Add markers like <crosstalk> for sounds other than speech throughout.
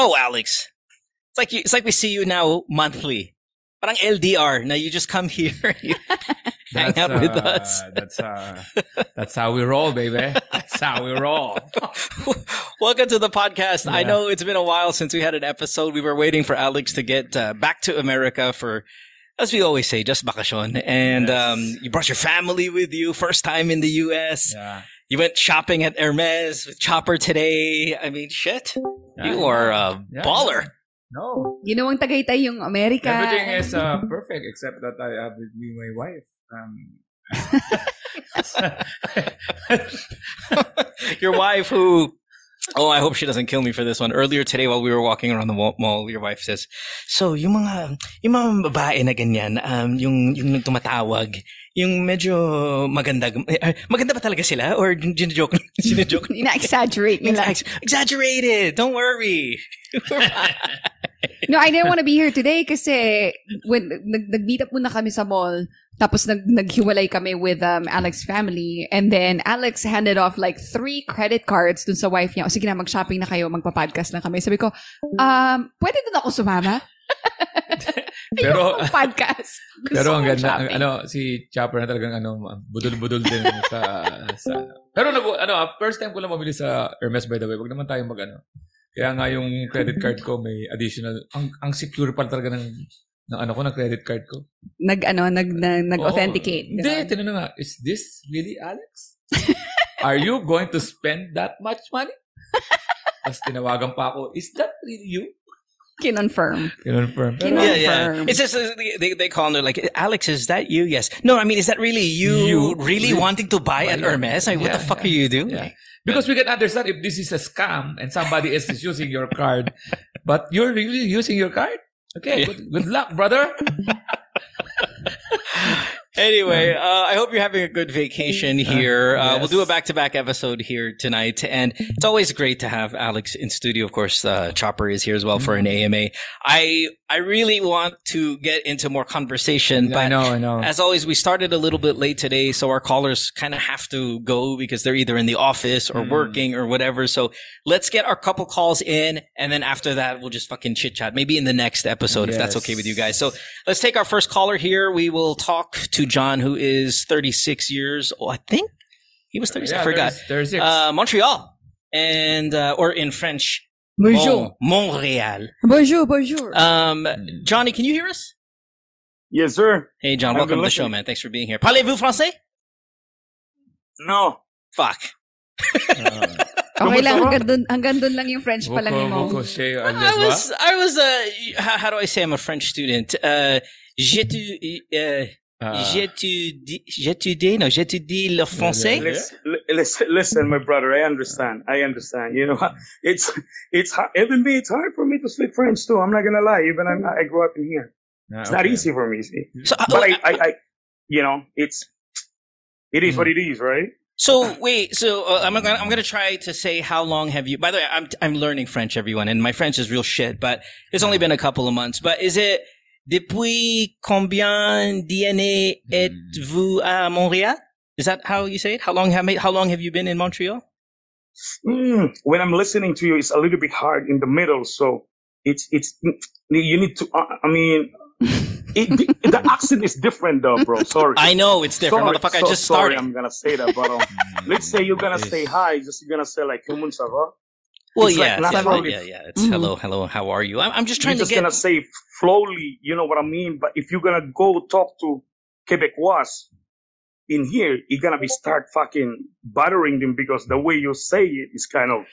Oh, Alex. It's like you, it's like we see you now monthly. Parang LDR. Now you just come <laughs> here, you <laughs> hang out with uh, us. That's uh, that's how we roll, baby. That's how we roll. <laughs> Welcome to the podcast. I know it's been a while since we had an episode. We were waiting for Alex to get uh, back to America for, as we always say, just bakasyon. And Yes. um, you brought your family with you, first time in the U.S. Yeah. You went shopping at Hermes with Chopper today. I mean, shit. Yeah. You are a Yeah. baller. No. Ginawang Tagaytay yung Amerika. Everything is uh, perfect except that I have with me my wife. Um, <laughs> <laughs> your wife who Oh, I hope she doesn't kill me for this one. Earlier today, while we were walking around the mall, your wife says, "So, yung mga yung mga babae na ganyan, um, yung yung tumatawag, yung medyo maganda, eh, maganda ba talaga sila or joke <laughs> joke Ina-exaggerate nila. Exaggerated. Don't worry. <laughs> No, I didn't want to be here today kasi when nag, nag-meet up muna kami sa mall, tapos nag, naghiwalay kami with um, Alex's family, and then Alex handed off like three credit cards dun sa wife niya. O sige na, mag-shopping na kayo, magpa-podcast na kami. Sabi ko, um, pwede dun ako sumama? <laughs> Pero- podcast. Gusto pero ang ganda, ang, ano, si Chopper na talagang ano, budol-budol din sa, sa, pero nag, ano, ah, first time ko lang mabili sa Hermes by the way, wag naman tayong mag, ano, kaya nga yung credit card ko may additional, ang, ang secure pa talaga ng, ng ano ko, ng credit card ko. Nag, ano, nag, na- nag-authenticate. Hindi, Ganon. tinanong nga, is this really Alex? <laughs> Are you going to spend that much money? Tapos tinawagan pa ako, is that really you? Kinonfirm. Kinonfirm. Pero, Kinon- yeah, yeah. It's just uh, they they call her like Alex. Is that you? Yes. No, I mean, is that really you? You really wanting to buy at Yeah. Hermes? Like, what the Yeah, fuck yeah. are you doing? Yeah. Because we can understand if this is a scam and somebody else is using your card, but you're really using your card? Okay, good, good luck, brother. <laughs> Anyway, uh, I hope you're having a good vacation <laughs> here. Uh, yes. We'll do a back-to-back episode here tonight, and it's always great to have Alex in studio. Of course, uh, Chopper is here as well for an AMA. I I really want to get into more conversation, but I know, I know. As always, we started a little bit late today, so our callers kind of have to go because they're either in the office or Mm. working or whatever. So let's get our couple calls in, and then after that, we'll just fucking chit chat. Maybe in the next episode, if that's okay with you guys. So let's take our first caller here. We will talk to John, who is 36 years old. I think he was 36. I forgot. There's, there's Uh, Montreal, and uh, or in French, Bonjour. Mon- Montreal. Bonjour, bonjour. Um, Johnny, can you hear us? Yes, sir. Hey, John, I've welcome to the show, man. Thanks for being here. Parlez-vous français? No. Fuck. uh, <laughs> okay lang, Kumusta? hanggang dun, hanggang dun lang yung French pa lang ni Mo. Boko, I was. I was, uh, how, how do I say I'm a French student? Uh, j'étudie, uh, Uh, j'étudie, j'étudie, no, j'étudie le français. Listen, listen, listen, my brother. I understand. I understand. You know, <laughs> it's it's hard. Even me, it's hard for me to speak French too. I'm not gonna lie. Even I'm, I grew up in here. ah, It's not easy for me. See? So, uh, But I, I, I, you know, it's it is Mm. what it is, right? so wait, so uh, I'm gonna, I'm gonna try to say how long have you, by the way, I'm, I'm learning French, everyone, and my French is real shit, but it's only been a couple of months, but is it, depuis combien d'années êtes-vous à Montréal? Is that how you say it? How long have, how long have you been in Montreal? Mm, when I'm listening to you, it's a little bit hard in the middle. So it's it's you need to. Uh, I mean, <laughs> it, the, the accent is different, though, bro. Sorry. I know it's different. Sorry, Motherfucker, I so just sorry, started. I'm gonna say that, but um, <laughs> let's say you're gonna say hi, just you're gonna say like "Comment ça va?" Well, It's like yeah, not yeah, yeah, yeah. It's Mhm. hello, hello. How are you? I'm, I'm just You're trying just to get. Just gonna say slowly, you know what I mean? But if you're gonna go talk to Quebecois in here, you're gonna be start fucking bothering them because the way you say it is kind of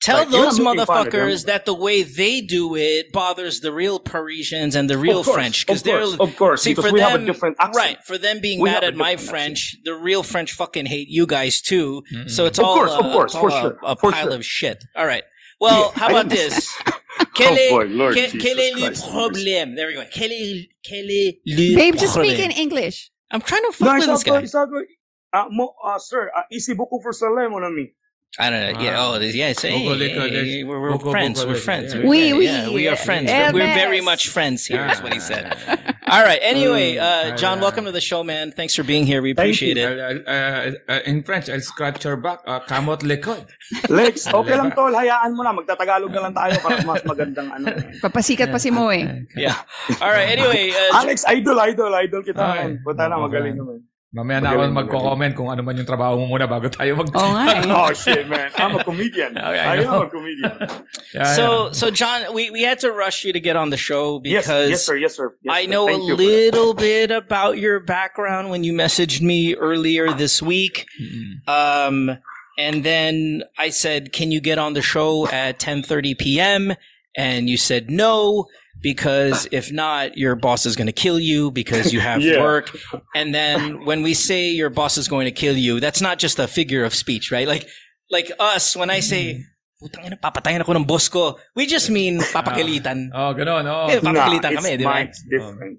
Tell like, those not making fun of them. motherfuckers that the way they do it bothers the real Parisians and the real Of course, French because they're course, of course, see because for we them have a different accent. right for them being We mad at my different French. The real French fucking hate you guys too. Mm-mm. So it's Of all course, uh, of course, it's for all a- sure, a, for pile sure. of shit. All right. Well, Yeah, how I about this? <laughs> Quel Oh, est, boy, Lord quel, Jesus quel est le Christ. problème? There we go. Quel est, quel est le Babe, just speak in English. I'm trying to No, fuck it's with all this good. guy. It's all good. Uh, mo, uh, sir, uh, ici beaucoup pour cela, mon ami. I don't know. Yeah. Ah. Oh, this- yeah. Say, Boko hey, hey, we're, we're friends. We're friends. yeah. We're- Oui, yeah, yeah, we are friends. Hermes. We're very much friends here. Is what he said. All <laughs> All right. Anyway, Mm, uh, John, welcome to the show, man. Thanks for being here. We appreciate it. Uh, uh, uh, in French, I'll scratch your back. Uh, kamot likod. <laughs> Lex, <laughs> okay lang tol, hayaan mo na. Magtatagalog na lang tayo para mas magandang ano. Papasikat pa si Mo eh. Yeah. All right. Anyway, uh, Alex, idol, idol, idol kita. Ay, man. Punta na, magaling naman. Mamaya na ako Magaling, magko-comment kung ano man yung trabaho mo muna bago tayo mag... Oo nga eh. <laughs> Oh shit, man. I'm a comedian. <laughs> Okay, I I am know. a comedian. <laughs> Yeah, so so John, we we had to rush you to get on the show Yes, because yes, sir, yes, sir. Yes, I sir. know a Thank you for that. little bit about your background when you messaged me earlier this week. Mm-mm. Um, and then I said, "Can you get on the show at 10:30 p.m.?" And you said no because if not, your boss is going to kill you because you have <laughs> Yeah. work. And then when we say your boss is going to kill you, that's not just a figure of speech, right? Like like us when I say. Putang ina, papatayin ako ng boss ko. We just mean <laughs> papakilitan. Oh, ganun, oh. Eh, Nah, papakilitan it's, kami, di ba?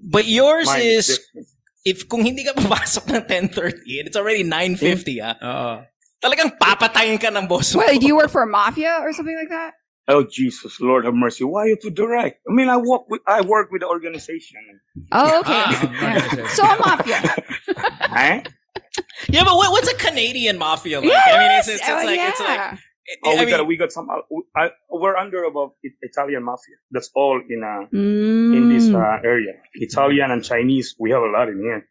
But yours Mine is, different. if kung hindi ka papasok ng 10.30 it's already 9.50 ah, Oo. talagang papatayin ka ng boss mo. Well, do you work for a mafia or something like that? Oh Jesus, Lord have mercy. Why are you to direct? I mean, I work with I work with the organization. Oh, okay. Ah, Yeah. <laughs> So a mafia. <laughs> Eh? Yeah, but what, what's a Canadian mafia like? Yes! I mean, it's, it's, it's Oh, like, it's like, yeah. Oh, I we mean, got we got some. Uh, we- I, we're under about Italian mafia. That's all in uh Mm, in this uh, area. Italian and Chinese. We have a lot in here.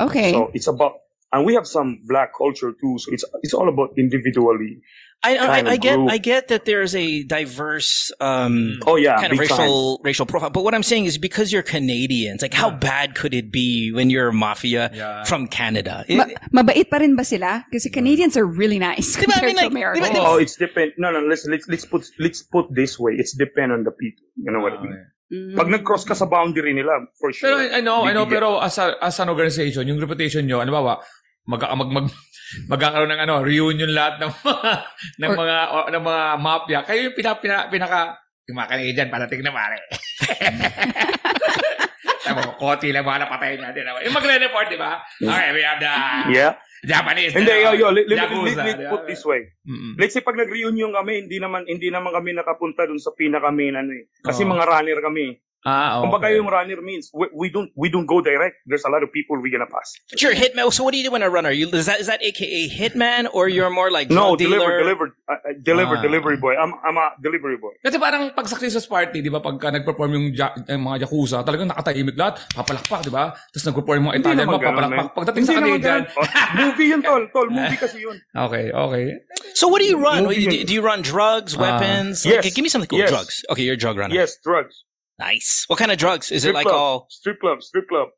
okay. So it's about, and we have some black culture too. So it's it's all about individually. I, I, I get, group. I get that there's a diverse, um, Oh yeah, kind of big time. racial, racial profile. But what I'm saying is because you're Canadians, like how bad could it be when you're a mafia Yeah. from Canada? Ma- mabait pa rin ba sila? Kasi Canadians are really nice Di ba, I compared mean, to Americans. America. di ba- Oh, it's depend. No, no. Let's let's let's put let's put this way. It's depend on the people. You know what I mean? Mm. Pag nag-cross ka sa boundary nila, for Pero sure. I know, I know, pero as, a, as an organization, yung reputation nyo, ano ba mag, mag, mag, magkakaroon ng ano, reunion lahat ng <laughs> mga, ng Or- mga, o, ng mga mafia. Kayo yung pina, pina, pinaka, yung mga Canadian, parating na pare. <laughs> Tama mo, konti lang mga napatay natin. Yung magre-report, di ba? Okay, we have the Yeah. Japanese. Hindi, yo, yo, let, let, let, put this way. Mm-mm. Let's say pag nag-reunion kami, hindi naman hindi naman kami nakapunta dun sa pinaka main ano eh. Kasi Oo. mga runner kami. Ah, okay. Kumbaga yung runner means we, we don't we don't go direct. There's a lot of people we gonna pass. But you're hitman. So what do you do when a runner? You, is that, is that AKA hitman or you're more like No, drug deliver, dealer? deliver, uh, uh, deliver, Ah. delivery boy. I'm I'm a delivery boy. Kasi parang pag sa Christmas party, di ba, pagka nag-perform yung, ja- yung mga Yakuza, talagang nakatahimik lahat, papalakpak, di ba? Tapos nag-perform yung mga Italian naman mo, ganun, papalakpak. Pagdating Hindi sa naman Canadian. Oh, movie yun, tol. Tol, movie <laughs> kasi yun. okay, okay. So what do you run? Do, yun. do you run drugs, Ah. weapons? Yes. Like, give me something cool. Yes. Drugs. Okay, you're a drug runner. Yes, drugs. Nice. What kind of drugs? Is it like club. all strip club, strip club.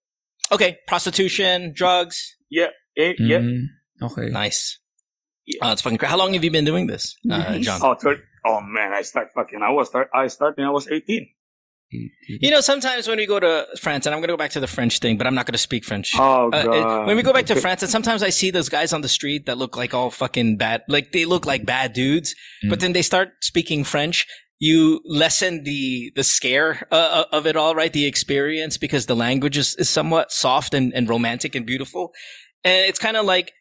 okay? Prostitution, drugs. Yeah, yeah. Mm, okay. Nice. Yeah. Oh, it's fucking crazy. How long have you been doing this, uh, Nice. John? Oh, third. Oh man, I start fucking. I was start. I started when I was 18. You know, sometimes when we go to France, and I'm going to go back to the French thing, but I'm not going to speak French. Oh Uh, god. uh, when we go back to France, and sometimes I see those guys on the street that look like all fucking bad, like they look like bad dudes, Mm. but then they start speaking French. You lessen the the scare uh, of it all, right? The experience because the language is, is somewhat soft and, and romantic and beautiful, and it's kind of like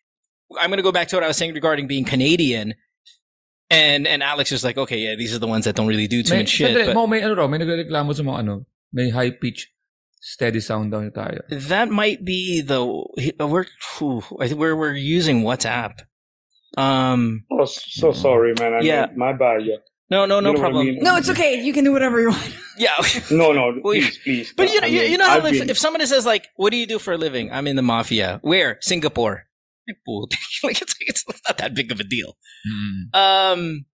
I'm going to go back to what I was saying regarding being Canadian. And and Alex is like, okay, yeah, these are the ones that don't really do too May, much shit. sandali, But mo, may ano raw, may nagreklamo sa mga ano, may high pitch, steady sound daw tayo. That might be the we're whew, we're we're using WhatsApp. Um, Oh, so sorry, man. I Yeah. mean, my bad. Yeah. No, no, no You know what I problem. mean? No, it's okay. You can do whatever you want. <laughs> Yeah, No, no, <laughs> Well, please, please. but you know, I you, mean, you know how if, been- if somebody says like, "What do you do for a living?" I'm in the mafia. Where? Singapore. like <laughs> it's, it's not that big of a deal. Mm. Um,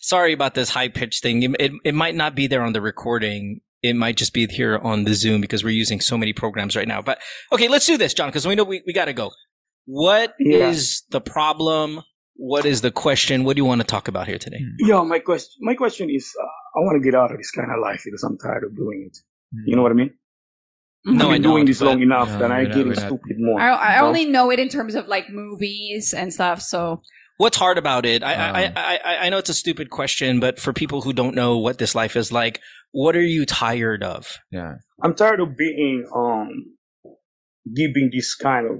sorry about this high pitch thing. It, it it might not be there on the recording. It might just be here on the Zoom because we're using so many programs right now. But okay, let's do this, John, because we know we, we got to go. What is Yeah. the problem? What is the question? What do you want to talk about here today? Yeah, my question. My question is, uh, I want to get out of this kind of life because I'm tired of doing it. You know what I mean? No, I've been doing this long enough No, that I we're not- get we're not. stupid more. I, I So- only know it in terms of like movies and stuff. So What's hard about it? I, I, Uh. I, I, I know it's a stupid question, but for people who don't know what this life is like, what are you tired of? Yeah. I'm tired of being um giving this kind of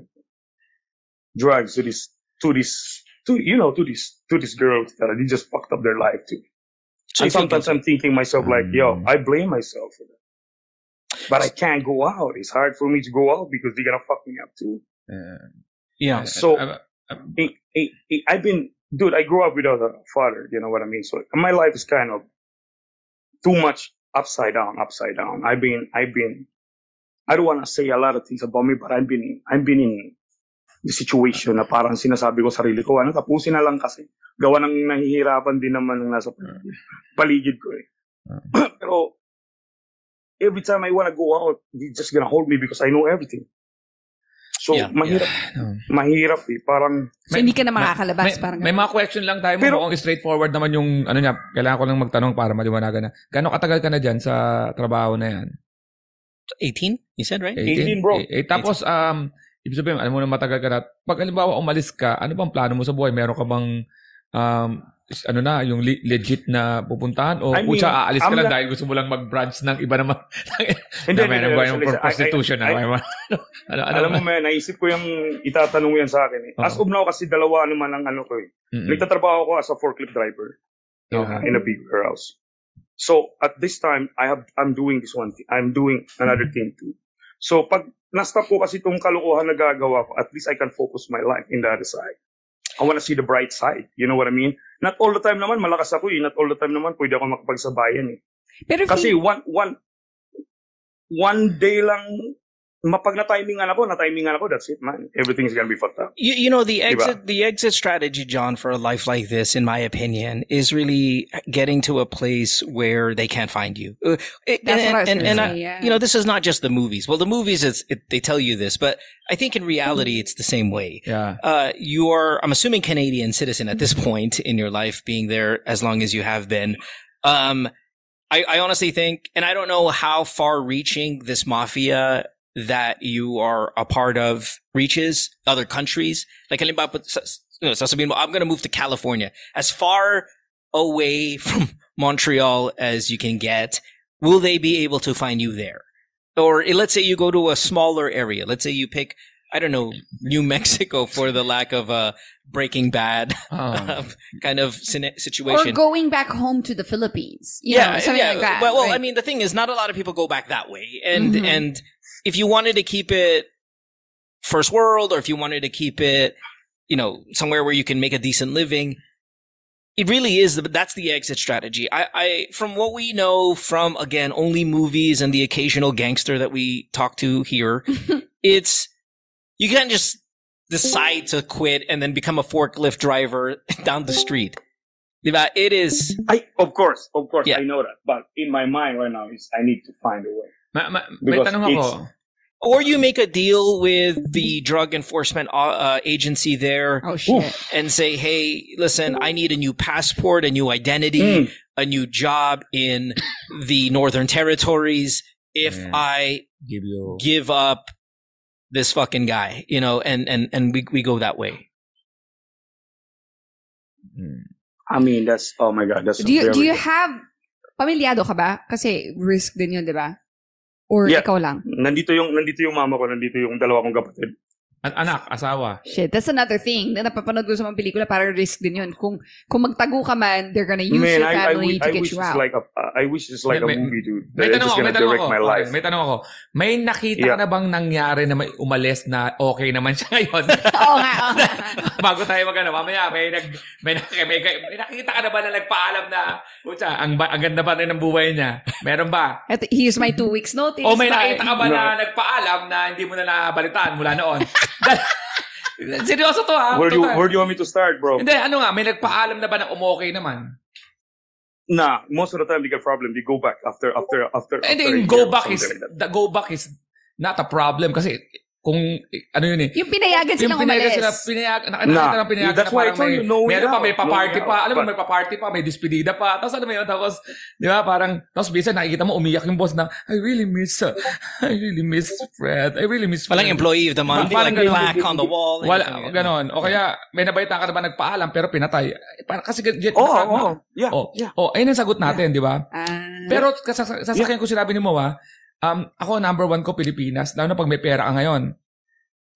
drugs to this to this to you know to these to these girls that they just fucked up their life too. So and sometimes. I'm thinking myself like, yo, Mm. I blame myself for that. but I can't go out. It's hard for me to go out because they're gonna fuck me up too. Uh, Yeah. So- I- I- I- I've been, dude. I grew up without a father. You know what I mean? So my life is kind of too much upside down, upside down. I've been, I've been. I don't want to say a lot of things about me, but I've been, I've been in the situation na parang sinasabi ko sarili ko, ano, tapusin na lang kasi. Gawa ng nahihirapan din naman ng nasa paligid ko eh. <clears throat> Pero, every time I want to go out, they're just gonna hold me because I know everything. So, Yeah, mahirap, no. mahirap eh. Parang, So, hindi ka na makakalabas. may, parang may mga question lang tayo mo. Pero- mukhang straightforward naman yung ano niya. Kailangan ko lang magtanong para maliwanagan na. Gano'ng katagal ka na dyan sa trabaho na yan? 18? You said, right? 18, bro. Eh, eh, tapos, um, ibig sabihin, alam mo na matagal ka na. Pag halimbawa umalis ka, ano bang plano mo sa buhay? Meron ka bang, um, ano na, yung le- legit na pupuntahan? O I mean, aalis ka I'm lang not- dahil gusto mo lang mag-branch ng iba naman. <laughs> hindi, na meron ba yung listen, I- prostitution na? I- May mga- <laughs> ano, ano, alam mo, man, naisip ko yung itatanong yan sa akin eh. As of now, kasi dalawa naman ang ano ko eh. Nagtatrabaho ko as a forklift driver Okay. in a big warehouse. So, at this time, I have, I'm doing this one thing. I'm doing another thing too. So, pag na-stop ko kasi itong kalokohan na gagawa ko, at least I can focus my life in the other side. I want to see the bright side. You know what I mean? Not all the time naman, malakas ako eh. Not all the time naman, pwede ako makapagsabayan eh. Pero Kasi feel- one, one, one day lang, mapag na-timingan ako, na-timingan ako, that's it, man. Everything's gonna be fucked up. You, you know the Diba? exit the exit strategy, John, for a life like this, in my opinion, is really getting to a place where they can't find you. Uh, it- That's and, what I was and- gonna and say, I- yeah. You know, this is not just the movies. Well, the movies, it's, it, they tell you this, but I think in reality, it's the same way. Yeah. Uh, you are, I'm assuming Canadian citizen at this point in your life, being there as long as you have been. Um, I, I honestly think, and I don't know how far reaching this mafia that you are a part of reaches other countries. Like, halimbawa, sa- you know, sasabihin mo, I'm going to move to California. As far away <laughs> from Montreal as you can get, will they be able to find you there? Or eh, let's say you go to a smaller area. Let's say you pick, I don't know, New Mexico for the lack of a Breaking Bad Oh. <laughs> kind of situation. or going back home to the Philippines. You know, something like that. Well, well, I mean, the thing is, not a lot of people go back that way, and Mhm. and if you wanted to keep it first world, or if you wanted to keep it, you know, somewhere where you can make a decent living, it really is. The, that's the exit strategy. I, I, from what we know from again only movies and the occasional gangster that we talk to here, <laughs> it's you can't just decide to quit and then become a forklift driver <laughs> down the street. It is. I, of course, of course, Yeah. I know that. But in my mind right now is I need to find a way. Ma, ma, may tanong ako. Or you make a deal with the drug enforcement uh, uh, agency there oh shit. and say, "Hey, listen, I need a new passport, a new identity, Mm. a new job in the Northern Territories. If Yeah. I Give you... give up this fucking guy, you know, and and and we we go that way." Mm. I mean, that's oh my god, that's Do you, do you have, pamilyado ka ba? Kasi risk din yun, di ba? Or Yeah. ikaw lang? nandito yung nandito yung mama ko, nandito yung dalawa kong kapatid. An- anak, asawa. Shit, that's another thing na napapanood ko sa mga pelikula, parang risk din yun. Kung, kung magtago ka man, they're gonna use Man, your I, I, family wi- to I get wish you it's out. like a uh, I wish it's like May- a may- movie, dude. May tanong just ako, may tanong direct ako. my life. Okay, may tanong ako. May nakita Yeah. ka na bang nangyari na may umalis na okay naman siya ngayon? <laughs> Oo nga, oo nga. <laughs> Bago tayo magano, mamaya may nag may, nak- may, may, nakita ka na ba na nagpaalam na putya, ang, ba- ang ganda pa rin ng buhay niya? <laughs> Meron ba? Ito, here's my two weeks notice. O may Bye. nakita ka ba na nagpaalam na hindi mo na nabalitaan mula noon? <laughs> Seryoso to ha? Where do you where do you want me to start, bro? Hindi, ano nga, may nagpaalam na ba na umokay naman? Nah, most of the time they get problem. They go back after after after. And after a then go back is, like that. the go back is not a problem kasi kung ano yun eh. Yung pinayagan silang pinayagan umalis. sila, pinayag, nakita ng pinayagan that's na why I parang told may, you, no way meron pa, out, may no pa-party way pa. Alam mo, may pa-party pa, may despedida pa. Tapos ano mo yun, tapos, di ba, parang, tapos bisa nakikita mo, umiyak yung boss na, I really miss, uh, <laughs> I really miss Fred. I really miss Fred. Walang employee of the month, Parang like plaque on the wall. Wala, ganon. O kaya, may nabalita ka na ba nagpaalam, pero pinatay. Parang kasi, get, Oh, oh, yeah, oh, yeah. oh, ayun ang sagot natin, di ba? Ah. Pero sasakyan ko sinabi ni mo ha, um, ako number one ko Pilipinas, lalo na pag may pera ka ngayon.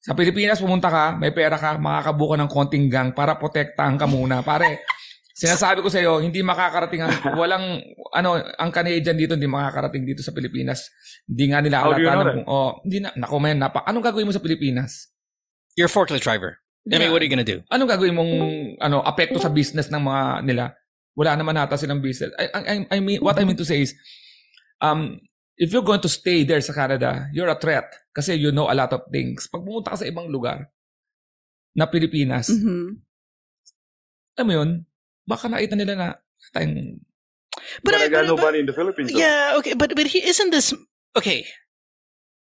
Sa Pilipinas, pumunta ka, may pera ka, makakabuo ka ng konting gang para protektahan ka muna. Pare, <laughs> Sinasabi ko sa iyo, hindi makakarating ang walang ano ang Canadian dito hindi makakarating dito sa Pilipinas. Hindi nga nila How do you alata know ng kung oh, hindi na nako man, napa, anong gagawin mo sa Pilipinas? You're a forklift driver. I mean, what are you gonna do? Anong gagawin mong ano apekto sa business ng mga nila? Wala naman nata silang business. I, I, I mean, what I mean to say is, um, if you're going to stay there sa Canada, you're a threat kasi you know a lot of things. Pag pumunta ka sa ibang lugar na Pilipinas, Mhm. alam mo yun, baka nakita nila na tayong But, I got but- nobody in the Philippines. though. Yeah, okay, but but he isn't this okay.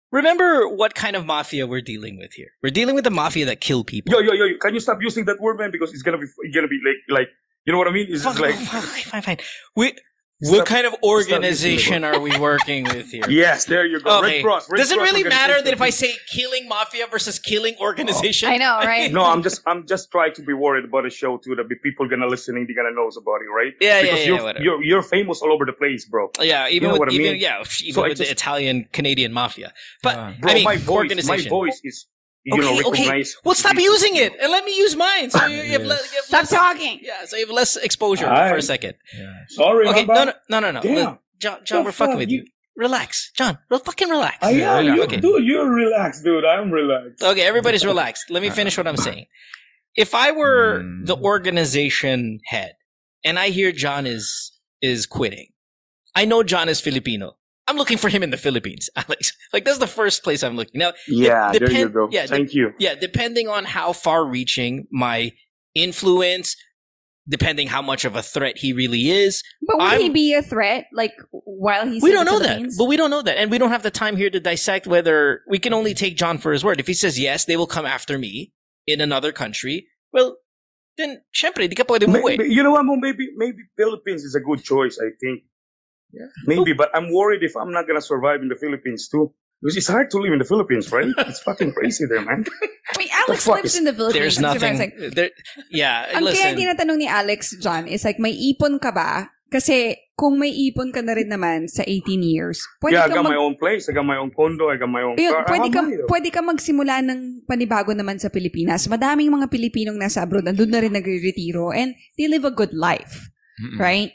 Remember what kind of mafia we're dealing with here? We're dealing with the mafia that kill people. Yo, yo, yo, can you stop using that word, man? Because it's gonna be, it's gonna be like, like, you know what I mean? It's Fuck, like, fuck, okay, fine, fine. We, Stop- what kind of organization are we working with here? yes, there you go. Okay. Red Cross. Red Does it Cross really matter that if I say killing mafia versus killing organization? I know, <laughs> right? No, I'm just, I'm just trying to be worried about the show too. That the people gonna listening, they gonna know about it, right? Yeah, yeah, because yeah, you're, whatever. you're, you're famous all over the place, bro. Yeah, even know with what I even yeah, even So I with the Italian Canadian mafia. But Ah. Bro, I mean, my voice, my voice is, you know, okay, okay. Well, stop using it and let me use mine. So you, you have, le- you have Stop less, talking. Yeah, so you have less exposure Alright. for a second. yeah. Sorry, Okay, my no, no, no, no, no. Damn. Look, John, John, we're fucking with you. Relax, John. Real fucking relax. I am. you, okay. Dude, you're relaxed, dude. I'm relaxed. Okay, everybody's relaxed. Let me finish what I'm saying. If I were Mm. the organization head and I hear John is is quitting, I know John is Filipino. I'm looking for him in the Philippines, <laughs> Alex. Like that's the first place I'm looking. Now, Yeah, de- there you go. yeah, de- Thank you. yeah, depending on how far reaching my influence, depending how much of a threat he really is, But would he I'm- be a threat, like, while he's we in don't the know that. But we don't know that. And we don't have the time here to dissect whether we can only take John for his word. If he says yes, they will come after me in another country. Well, then, syempre, di ka pwede. Maybe, you know what? Mo, Maybe maybe Philippines is a good choice. I think. Yeah. Maybe, but I'm worried if I'm not gonna survive in the Philippines too. Because it's hard to live in the Philippines, right? It's fucking crazy there, man. <laughs> I mean, Alex fuck lives is- in the Philippines. There's nothing. what I was like, There, yeah, <laughs> Ang kaya tinatanong ni Alex, John, is like, may ipon ka ba? Kasi kung may ipon ka na rin naman sa 18 years, pwede yeah, I got mag- my own place. I got my own condo. I got my own Ayun, car. Ah, I pwede have ka, money, though. pwede ka magsimula ng panibago naman sa Pilipinas. Madaming mga Pilipinong nasa abroad, nandun na rin nagre-retiro, and they live a good life, Mm-mm. right?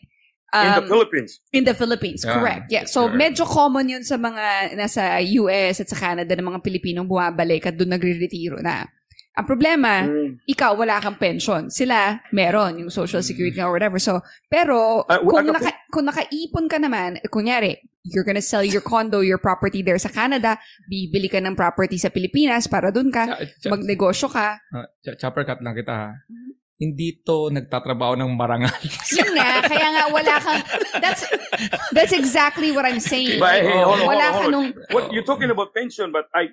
In the Um, Philippines. In the Philippines, Yeah, correct. Yeah. So, correct. medyo common yun sa mga nasa US at sa Canada ng mga Pilipinong bumabalik at doon nagre-retiro na. Ang problema, Mm. ikaw wala kang pension. Sila, meron, yung social security or whatever. So, pero, Ah, kung, ano po- naka, kung nakaipon ka naman, kunyari, you're gonna sell your condo, your property there sa Canada, bibili ka ng property sa Pilipinas para doon ka, Cha- cha- magnegosyo ka. ah, cha- chopper cut lang kita ha. Mm-hmm. Hindi to nagtatrabaho ng marangal. <laughs> Yun nga, kaya nga wala kang, that's, that's exactly what I'm saying. But hey, hold on, wala hold on, ka hold on. nung, What you're talking about pension, but I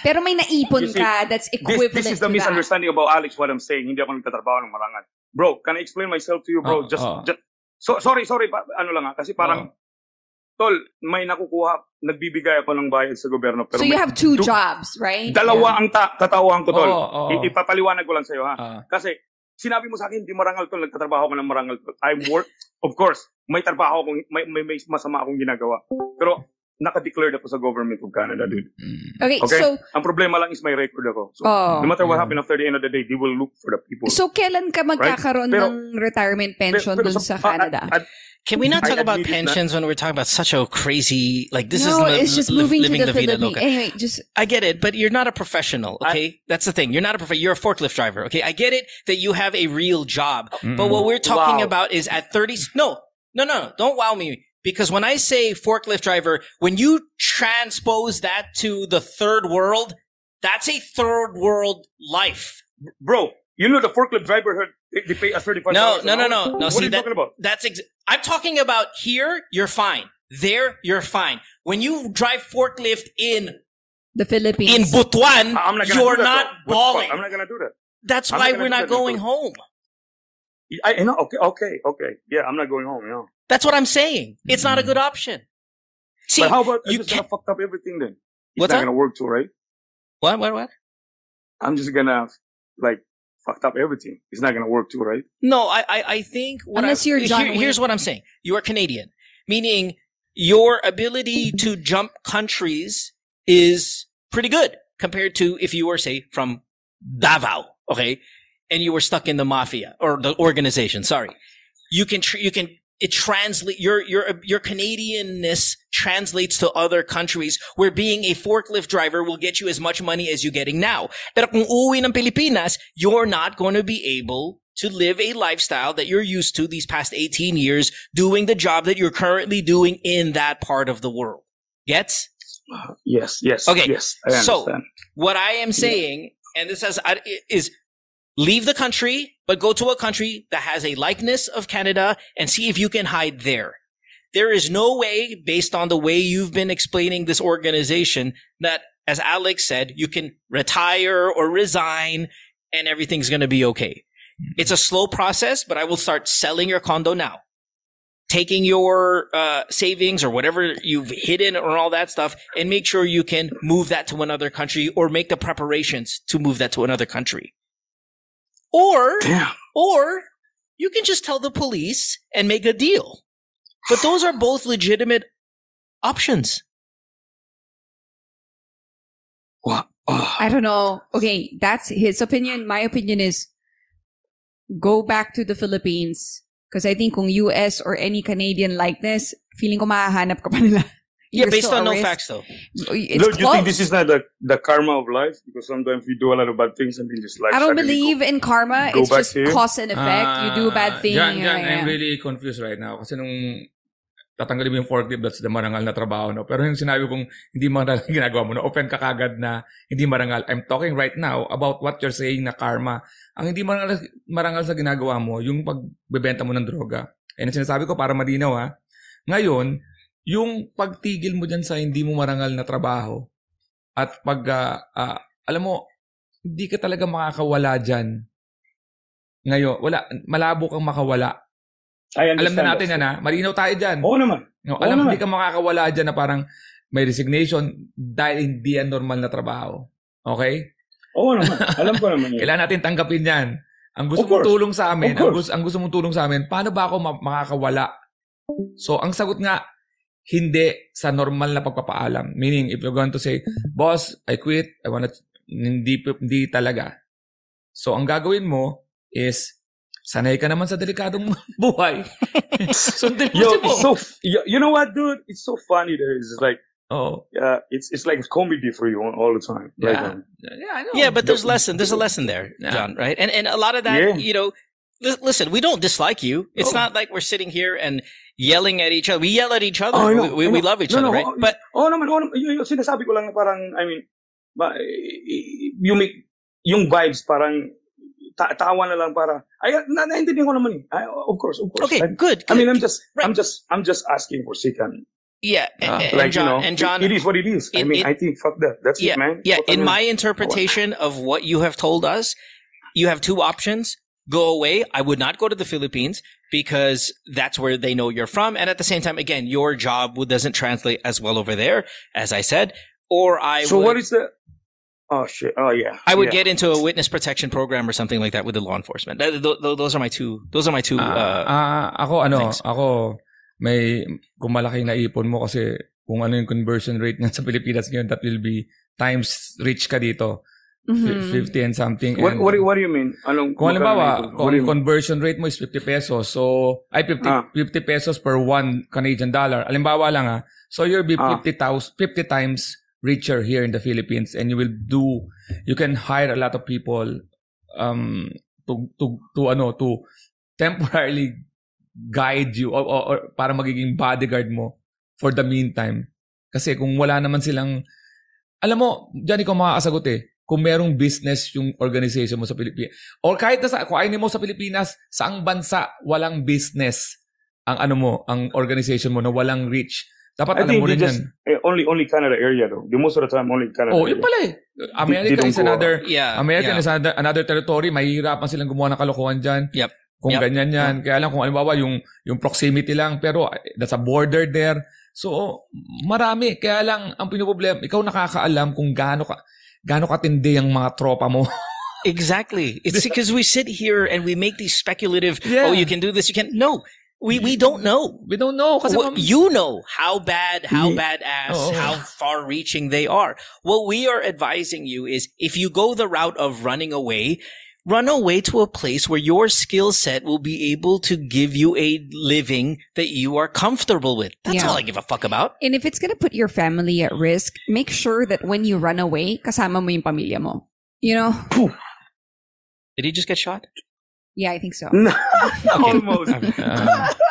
pero may naipon see, ka that's this, equivalent this is the that. misunderstanding about Alex. What I'm saying, hindi ako nagtatrabaho ng marangal. Bro, can I explain myself to you, bro? Oh, just, oh. just, so, sorry, sorry, pa, ano lang ha, kasi parang, tol, may nakukuha, nagbibigay ako ng bayad sa gobyerno. Pero So you may- have two du- jobs, right? Dalawa ang ta- tatawan ko, tol. Oo, oo. I- ipapaliwanag ko lang sa'yo, ha? Ah, Kasi, sinabi mo sa akin, di marangal tol, nagtatrabaho ko ng marangal tol. I work, of course, may trabaho akong, may, may, may masama akong ginagawa. Pero, naka-declared ako sa government of Canada, dude. mm. Okay, Okay? so Ang problema lang is may record ako. So, Oh. no matter what Yeah. happen after the end of the day, they will look for the people. so kailan ka magkakaroon Pero- ng retirement pension Pero- pero dun sa ah, Canada? ah, ah, Can we not I talk about admit it, pensions when we're talking about such a crazy, like, this no, is li- it's just li- moving to living the la vida Philippines. loca. Anyway, just I get it, but you're not a professional, I- okay? That's the thing. You're not a prof- You're a forklift driver, okay? I get it that you have a real job, but Mm-mm. what mm-hmm. we're talking Wow. about is at 30. No, no, no, don't wow me. Because when I say forklift driver, when you transpose that to the third world, that's a third world life. bro, you know the forklift driver heard they, they pay us thirty-five. No, no, no, no, no. What see are you that, talking about? That's ex- I'm talking about here. You're fine. There, you're fine. When you drive forklift in the Philippines. in Butuan, I- I'm not gonna you're do that, not though. What the fuck? balling. I'm not gonna do that. That's I'm why not gonna we're do not that, going dude. home. I, I know. Okay, okay, okay. Yeah, I'm not going home. You know. That's what I'm saying. It's not a good option. See, but how about I'm you just gonna can't- fuck up everything then? It's What's not that? gonna work too, right? what, what, what? I'm just gonna like fucked up everything. It's not gonna work too, right? No, I, I, I think what Unless I, you're John here- here's what I'm saying. You are Canadian, meaning your ability to jump countries is pretty good compared to if you were, say, from Davao, okay, and you were stuck in the mafia or the organization. Sorry, you can tr- you can it translate your your your Canadianness translates to other countries where being a forklift driver will get you as much money as you're getting now. Pero kung uuwi ng Pilipinas, you're not going to be able to live a lifestyle that you're used to these past 18 years doing the job that you're currently doing in that part of the world. Gets? Yes, yes. Okay, Yes, I so- What I am saying, and this has, is leave the country, but go to a country that has a likeness of Canada and see if you can hide there. There is no way, based on the way you've been explaining this organization, that, as Alex said, you can retire or resign and everything's going to be okay. It's a slow process, but I will start selling your condo now. Taking your uh, savings or whatever you've hidden or all that stuff and make sure you can move that to another country or make the preparations to move that to another country. Or Damn. or you can just tell the police and make a deal. But those are both legitimate options. What? Oh. I don't know. Okay, that's his opinion. My opinion is go back to the Philippines. Because I think kung US or any Canadian like this, feeling ko mahahanap ka pa nila. <laughs> Yeah, You're based on a no risk. facts though. It's Lord, you close. think this is not the, the karma of life? Because sometimes we do a lot of bad things and then just life I don't believe go- in karma. It's just you? cause and effect. you do a bad Ah, thing. Jan, Jan, yeah, I'm really confused right now. Kasi nung tatanggalin mo yung forklift, that's the marangal na trabaho, no? Pero yung sinabi kong hindi marangal yung ginagawa mo, no? Open ka kagad na hindi marangal. I'm talking right now about what you're saying na karma. Ang hindi marangal, marangal sa ginagawa mo, yung pagbebenta mo ng droga. And sinasabi ko para malinaw, ha? Ngayon, yung pagtigil mo dyan sa hindi mo marangal na trabaho at pag, ah, ah, alam mo, hindi ka talaga makakawala dyan. Ngayon, wala, malabo kang makawala. Alam na natin yan ha. Malinaw tayo dyan. Oo naman. No, Oo alam, naman. hindi ka makakawala dyan na parang may resignation dahil hindi yan normal na trabaho. Okay? Oo naman. Alam ko naman <laughs> yun. Kailangan natin tanggapin yan. Ang gusto mong tulong sa amin, ang gusto, ang gusto mong tulong sa amin, paano ba ako ma- makakawala? So, ang sagot nga, hindi sa normal na pagpapaalam. Meaning, if you're going to say, boss, I quit, I wanna, hindi, hindi talaga. So, ang gagawin mo is, sanay ka naman sa delikadong <laughs> buhay. <laughs> Sundin mo Yo, si it's so, you, you know what, dude? It's so funny there. It's like, Oo. uh, it's, it's like comedy for you all the time. Like, Yeah. um, Yeah, I know. Yeah, but there's lesson. There's a lesson there, Yeah. John. Right? And and a lot of that, Yeah. you know, li- listen, we don't dislike you. It's No. not like we're sitting here and yelling at each other. We yell at each other. Oh, know, we, we, we love each No, other, no, right? oh, But Oo naman, oo naman. Yung, yung sinasabi ko lang na parang, I mean, yung, may- yung vibes parang, ta- tawa na lang para, ay, na, naintindihan ko naman eh. Ay, of course, of course. okay, I, good. I mean, good. I'm just, Right. I'm just, I'm just asking for second. yeah, and, Ah, and Like, John, you know, and John, it, it is what it is. I mean, in- I think, fuck that. That's yeah, it, man. yeah. Fuck In that. my interpretation of what you have told us, you have two options. Go away. I would not go to the Philippines because that's where they know you're from. And at the same time, again, your job doesn't translate as well over there, as I said. Or I So would, what is the, oh shit, oh yeah. I would yeah. get into a witness protection program or something like that with the law enforcement. Th- th- th- those are my two. Those are my two. Ah, Uh, ah, ako ano, thanks. ako may kung malaki na ipon mo kasi kung ano yung conversion rate niyan sa Pilipinas ngayon that will be times rich ka dito. Mhm. Fi- 50 and something. What, and, what, do- what do you mean? Anong, kung halimbawa, what kung conversion rate mo is 50 pesos, so, ay 50, Ah. 50 pesos per 1 Canadian dollar. Halimbawa lang ah, so you'll be Ah. 50,000, 50 times richer here in the Philippines and you will do, you can hire a lot of people um, to, to, to ano, to temporarily guide you or, or, or para magiging bodyguard mo for the meantime. Kasi kung wala naman silang, alam mo, dyan ikaw makakasagot eh, kung merong business yung organization mo sa Pilipinas. Or kahit na sa, kung ayaw mo sa Pilipinas, saang bansa walang business ang ano mo, ang organization mo na walang reach. Dapat I alam mo rin just, yan. eh, only, only Canada area though. The most of the time, only Canada Oh, area. yun pala eh. America is another, yeah. America yeah. is another, another territory. Mahihirapan silang gumawa ng kalokohan dyan. Yep. Kung Yep. ganyan yan. Kaya lang kung halimbawa yung, yung proximity lang, pero eh, that's a border there. So, marami. Kaya lang, ang pinoproblem, ikaw nakakaalam kung gaano ka, gaano katindi ang mga tropa mo. <laughs> Exactly. It's because we sit here and we make these speculative. Yeah. Oh, you can do this. You can. No, we we don't know. We don't know. Kasi Well, you know how bad, how Ye- badass, Oh. how far reaching they are. What we are advising you is if you go the route of running away, run away to a place where your skill set will be able to give you a living that you are comfortable with. That's Yeah. all I give a fuck about. And if it's gonna put your family at risk, make sure that when you run away, kasama mo yung pamilya mo. You know? Did he just get shot? Yeah, I think so. <laughs> Almost. Ah. <laughs>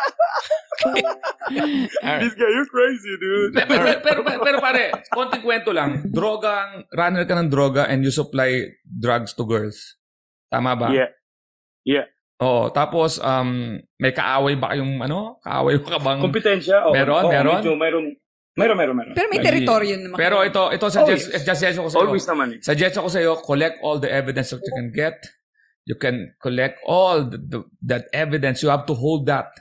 <laughs> All right. This guy, you're crazy, dude. pero, pero, pero, pero, pero pare, konting kwento lang. Droga, ang- runner ka ng droga and you supply drugs to girls. Tama ba? Yeah. Yeah. Oo. Tapos, um, may kaaway ba kayong, ano? Kaaway ka bang... Kompetensya. Oh, Meron, oh, meron? Medyo, meron. Meron, meron, meron. Pero may Ay, teritoryo naman. Pero ito, ito, suggest, Always. suggest ko sa'yo. Always naman eh. Suggest ko sa'yo, collect all the evidence that you can get. You can collect all the, the, that evidence. You have to hold that.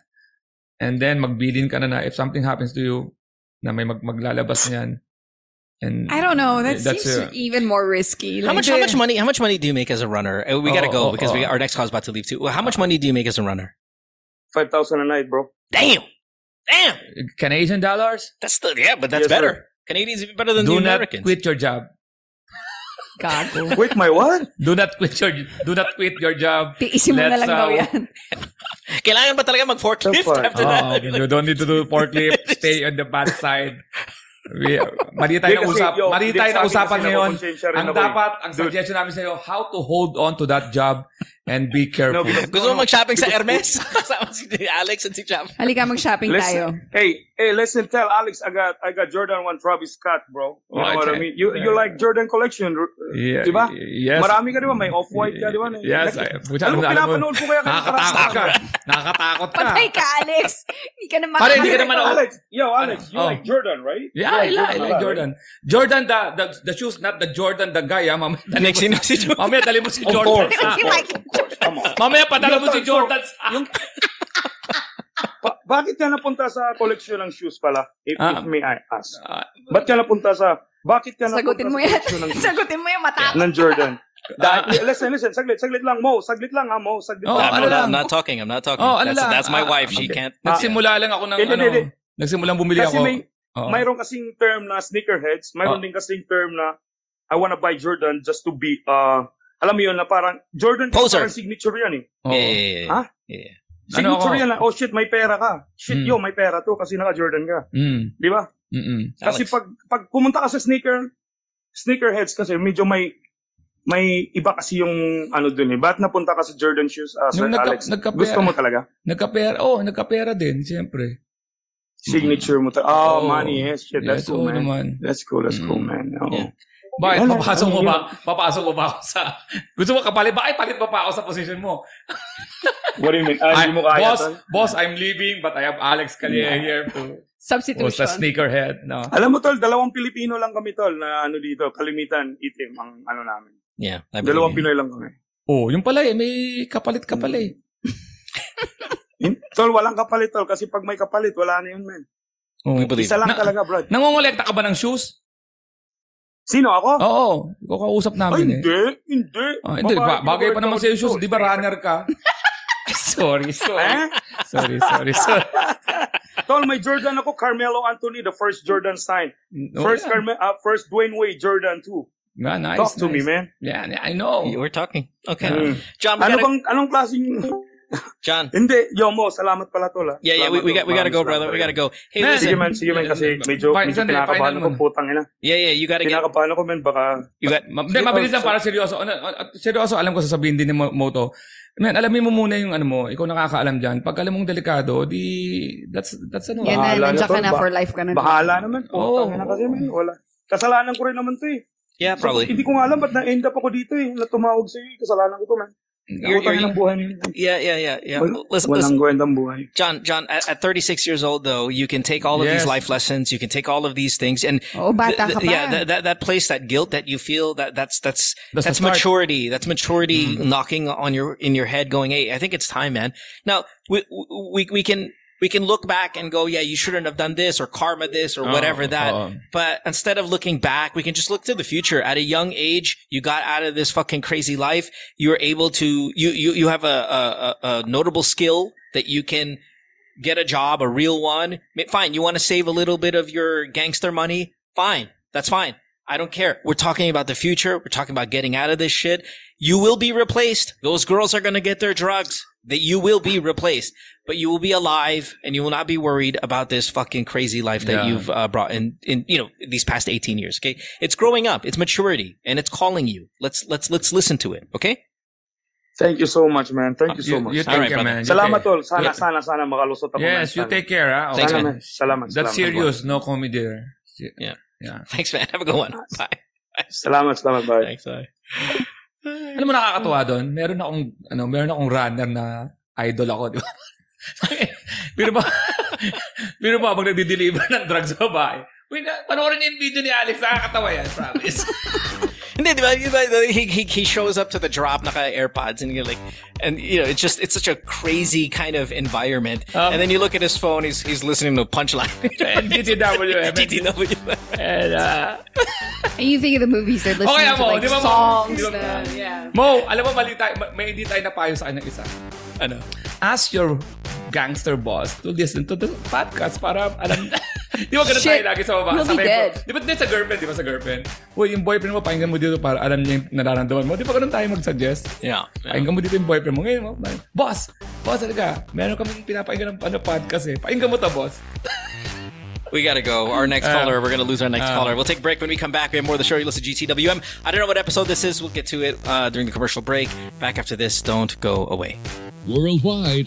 And then, magbilin ka na na if something happens to you, na may mag, maglalabas niyan. And I don't know. That That's seems uh, even more risky. How Like, much? How much money? How much money do you make as a runner? Uh, We gotta Oh, go oh, because we oh. our next call is about to leave too. Well, How much money do you make as a runner? 5,000 a night, bro. Damn, damn. Canadian dollars? That's the yeah, but that's Yes, sir. better. Canadians even better than Do the not Americans. quit your job. God. quit my what? Do not quit your do not quit your job. Tiisin mo na Let's, lang daw uh, yan. <laughs> Kailangan ba talaga mag forklift So far. after that? Oh, you don't need to do forklift. <laughs> Stay on the bad side. Mari tayo na usap. Mari tayo na usapan ngayon. Ang dapat, ang suggestion namin sa iyo, how to hold on to that job and be careful. No, because- Gusto mo mag-shopping sa Hermes? <laughs> Kasama si Alex and si Cham. Halika mag-shopping tayo. Listen, hey, hey, listen, tell Alex I got I got Jordan 1 Travis Scott, bro. You know Oh, what okay. I mean? You you like Jordan collection, r- yeah, di ba? Yes. Marami ka di ba? May off-white ka, di ba? Yes. Like, I, pucha, alam mo, alam mo, pinapanood ko kaya kayo nakakatakot ka. karanasan. Nakakatakot ka. Patay ka, Alex! Hindi ka na Pare, hindi ka makakaya. naman ako. Alex, yo, Alex, you Oh. like Jordan, right? Yeah, You I like, I like right? Jordan. Jordan, the, the the shoes, not the Jordan, the guy. Ah. Mamaya, dali Next mo, sino si Jordan? mamaya dali mo si Of Jordan. course, sa- of course, course. Come on. Mamaya padala mo si Jordan. yung- Ba- bakit ka napunta sa collection ng shoes pala? If, Ah. if may I ask. Ah, Ba't ka napunta sa, bakit ka napunta Sagutin mo sa yan. collection ng, <laughs> Sagutin mo yan, mata. ng Jordan? Ah. Dahil, listen, listen, saglit, saglit lang, Mo. Saglit lang, ha, Mo. Saglit Oh, lang. I'm, ano lang? I'm not talking. I'm not talking. Oh, ano that's, lang? that's my Ah, wife. She okay. can't. Nagsimula lang ako ng Hindi, ano. hindi, hindi. Nagsimulang bumili Kasi ako. may, Oo. mayroon kasing term na sneakerheads. Mayroon Oh. din kasing term na I wanna buy Jordan just to be, uh, alam mo yun na parang, Jordan Poser. parang signature yan eh. Oo. Yeah, yeah, yeah, yeah. Ha? Yeah. Ano Signature ako? yan na, oh shit, may pera ka. Shit, Hmm. yo, may pera to kasi naka-Jordan ka. Mm, Di ba? mm, Kasi Alex. pag pag pumunta ka sa sneaker sneakerheads kasi medyo may may iba kasi yung ano dun eh. Ba't napunta ka sa Jordan shoes, uh, Sir nagka- Alex? nagkapera. Gusto mo talaga? Nagkapera. Oh, nagkapera din, siyempre. Signature mo talaga. Oh, Oo. money, yes. Shit, that's Yes, cool, oo man. naman. That's cool, that's cool, Mm. man. Oo. Yeah. Bakit? Ano, Papasok mo ano ba? Papasok mo ba ako sa... Gusto mo kapalit? Bakit palit mo pa ako sa position mo? <laughs> What do you mean? Ah, I, hindi mo kaya, boss, tol? boss, I'm leaving but I have Alex Calleja here to... O sa Substitution. sneakerhead. No? Alam mo, tol, dalawang Pilipino lang kami, tol, na ano dito, kalimitan, itim, ang ano namin. Yeah. I Dalawang. Pinoy lang kami. Oh, yung pala eh. May kapalit ka pala <laughs> eh. Tol, walang kapalit, tol, kasi pag may kapalit, wala na yun, man. Oh. Isa lang Na- talaga, bro. Nangongolekta ka ba ng shoes? Sino ako? Oo. Ikaw kausap Ay, namin eh. hindi, hindi. Ah, hindi, ba- bagay pa naman yung shoes. Di ba runner ka? <laughs> sorry, sorry. Eh? Sorry, sorry, sorry. <laughs> Tol, may Jordan ako, Carmelo Anthony, the first Jordan sign. No, First yeah. Carme- uh, first Dwayne Wade, Jordan 2. Yeah, nice, Talk to nice. me, man. Yeah, yeah, I know. We're talking. Okay. Mm. John, Ano gotta, bang, anong klaseng... John. Hindi, yo mo, salamat pala tol. ah. Yeah, yeah, we, we got we gotta go, brother. We gotta go. Hey, Man, Sige listen. man, sige man, kasi medyo, Fine, medyo final ako, putang ina. Yeah, yeah, you gotta get. Kinakabahan ako, man, baka... You got. Ma- Hindi, mabilis lang para seryoso. Ano, at seryoso, alam ko sasabihin din ni Mo- Moto. Man, alamin mo muna yung ano mo. Ikaw nakakaalam dyan. Pag alam mong delikado, di... That's, that's ano. Yan na, Bahala na, nandiyan ka na for life ka na. Bahala naman, Oo. putang ina kasi, man, wala. Kasalanan ko rin naman to eh. Yeah, So, probably. hindi ko nga alam ba't na-end up ako dito eh. Na tumawag sa'yo eh. Kasalanan ko to, man. You're- you're- ina ng buhay niyo. Yeah, yeah, yeah, yeah. Wal- Listen, Walang listen. buhay. John, John, at, at 36 years old, though, you can take all of these life lessons. You can take all of these things, and Oo, bata th- ka th- yeah, that, that that place, that guilt that you feel, that that's that's That's that's, the start. maturity. That's maturity mm-hmm. knocking on your in your head, going, "Hey, I think it's time, man." Now we we we can we can look back and go, "Yeah, you shouldn't have done this," or karma this, or whatever Oh, that. oh. But instead of looking back, we can just look to the future. At a young age, you got out of this fucking crazy life. You were able to, you, you, you have a, a, a a notable skill that you can get a job, a real one. Fine. You want to save a little bit of your gangster money? Fine. That's fine. I don't care. We're talking about the future. We're talking about getting out of this shit. You will be replaced. Those girls are going to get their drugs. That you will be replaced, but you will be alive and you will not be worried about this fucking crazy life that Yeah. you've uh, brought in, in, you know, these past 18 years. Okay. It's growing up. It's maturity and it's calling you. Let's, let's, let's listen to it. Okay. Thank you so much, man. Thank you so You, much. you take All right, care, brother. man. Salamat, take- tol. Sana, sana, sana makalusot ako. Yes, man. you take care, ah. Thanks, man. Salamat, salamat. That's salamat, serious, no comedy there. Yeah. Yeah. <laughs> Thanks, man. Have a good one. <laughs> Bye. Salamat, salamat, bye. Thanks. Bye. Alam mo nakakatuwa doon? Meron akong ano, meron akong runner na idol ako, di ba? <laughs> Pero ba, <laughs> pero ba, pag nagdi-deliver ng drugs sa babae, Wait, panoorin niyo yung video ni Alex, nakakatawa yan, promise. <laughs> Hindi, di ba, he, he, he shows up to the drop, naka AirPods, and you're like, and you know, it's just, it's such a crazy kind of environment. Um, and then you look at his phone, he's, he's listening to Punchline. <laughs> and GTWM. <laughs> DTW. And, uh, And you think of the movies, they're listening Okay, to mo, like di ba, mo? songs. Di ba, na- yeah. Mo, alam mo, mali tayo, ma- may hindi tayo napayo sa kanyang isa. ano? Ask your gangster boss to listen to the podcast para alam Di ba ganun Shit. tayo lagi sa baba? You'll be Sabi ko, dead. Di ba din sa girlfriend? Di ba sa girlfriend? Uy, yung boyfriend mo, pakinggan mo dito para alam niya yung nararamdaman mo. Di ba ganun tayo mag-suggest? Yeah. Pakinggan mo dito yung boyfriend mo. Ngayon mo, boss, boss talaga, meron kami pinapakinggan ng ano, podcast eh. Pakinggan mo to, boss. We gotta go. Our next Uh, caller, we're gonna lose our next uh, caller. We'll take a break when we come back. We have more of the show. You listen to GTWM. I don't know what episode this is. We'll get to it uh, during the commercial break. Back after this. Don't go away. Worldwide,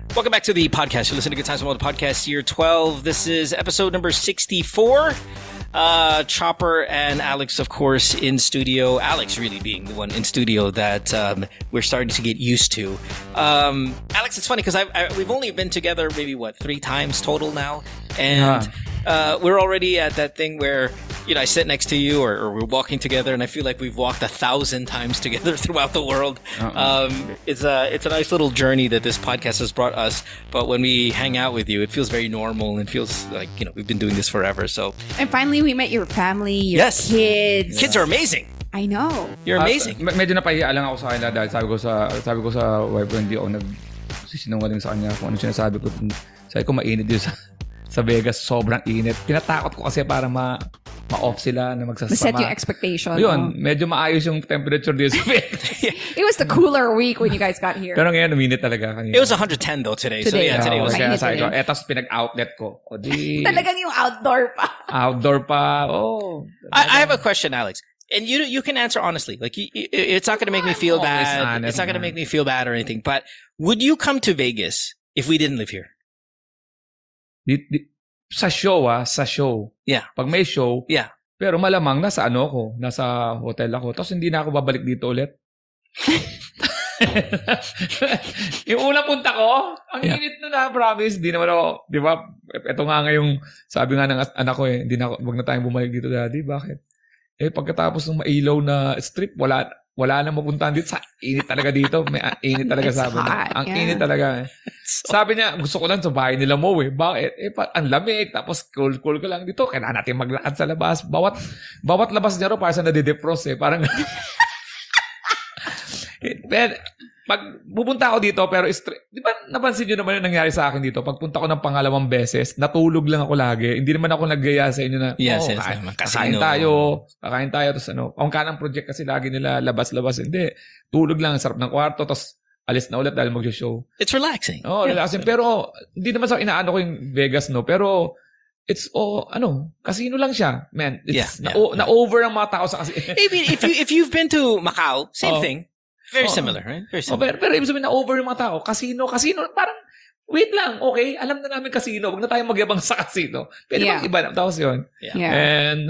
Welcome back to the podcast. You're listening to Good Times the Podcast, year 12. This is episode number 64. Uh, Chopper and Alex, of course, in studio. Alex really being the one in studio that um, we're starting to get used to. Um, Alex, it's funny because I, we've only been together maybe, what, three times total now? And uh, we're already at that thing where, you know, I sit next to you or, or we're walking together and I feel like we've walked a thousand times together <laughs> throughout the world. Um, it's a it's a nice little journey that this podcast has brought us. But when we hang out with you, it feels very normal and feels like you know we've been doing this forever. So And finally, we met your family, your Yes. kids. kids are amazing. I know. You're Ah, amazing. me- medyo napahiya lang ako sa kanila dahil sabi ko sa sabi ko sa wife ko hindi ako nag sisinungaling sa kanya kung ano sinasabi ko. Sabi ko mainit dito sa <laughs> sa Vegas, sobrang init. Tinatakot ko kasi para ma ma-off sila na magsasama. Set yung expectation. Yun, oh. medyo maayos yung temperature dito sa <laughs> It was the cooler week when you guys got here. Pero ngayon, uminit talaga kanina. It was 110 though today. So Today, yeah, today Oo, was. Mainit kaya sabi ko, eh, tapos pinag-outlet ko. O di, <laughs> Talagang yung outdoor pa. outdoor pa. Oh. I, I have a question, Alex. And you you can answer honestly. Like you, you- it's not going to make me feel Always bad. honest, It's not going to make me feel bad or anything. But would you come to Vegas if we didn't live here? Di, di, sa show ah, sa show. Yeah. Pag may show, Yeah. pero malamang nasa ano ko, nasa hotel ako. Tapos hindi na ako babalik dito ulit. <laughs> yung unang punta ko, ang Yeah. init na na, promise. Di naman ako, di ba? Ito nga ngayong, sabi nga ng anak ko eh, hindi na ako, wag na tayong bumalik dito, daddy. Bakit? Eh, pagkatapos ng mailaw na strip, wala, wala na mapuntahan dito. Sa init talaga dito. May ah, init talaga sabi niya. hot, Ang yeah. init talaga. eh. Sabi niya, gusto ko lang sa bahay nila mo eh. Bakit? Eh, pa, ang lamig. Tapos cool-cool ko lang dito. Kailangan natin maglakad sa labas. Bawat, bawat labas niya ro, para sa nadidepros eh. Parang, <laughs> Eh, pero, pag pupunta ako dito, pero stre- di ba napansin nyo naman yung nangyari sa akin dito? Pagpunta ko ng pangalawang beses, natulog lang ako lagi. Hindi naman ako naggaya sa inyo na, Yes, oh, yes, kakain, naman. kakain tayo, kakain tayo, tapos ano, ang kanang project kasi lagi nila labas-labas. Hindi, tulog lang, sarap ng kwarto, tapos alis na ulit dahil mag-show. It's relaxing. Oh, relaxing. Pero, hindi naman sa inaano ko yung Vegas, no? Pero, it's, oh, ano, casino lang siya. Man, it's, Yeah, na, yeah, o- na-over ang mga tao sa casino. Maybe if you if you've been to Macau, same Oh. thing. Very Oh. similar, right? Very Oh, similar. pero, pero ibig sabihin na over yung mga tao. Casino, casino, parang, wait lang, okay? Alam na namin casino. Huwag na tayong magyabang sa casino. Pwede Yeah. bang iba na? Tapos yun. Yeah. Yeah. And,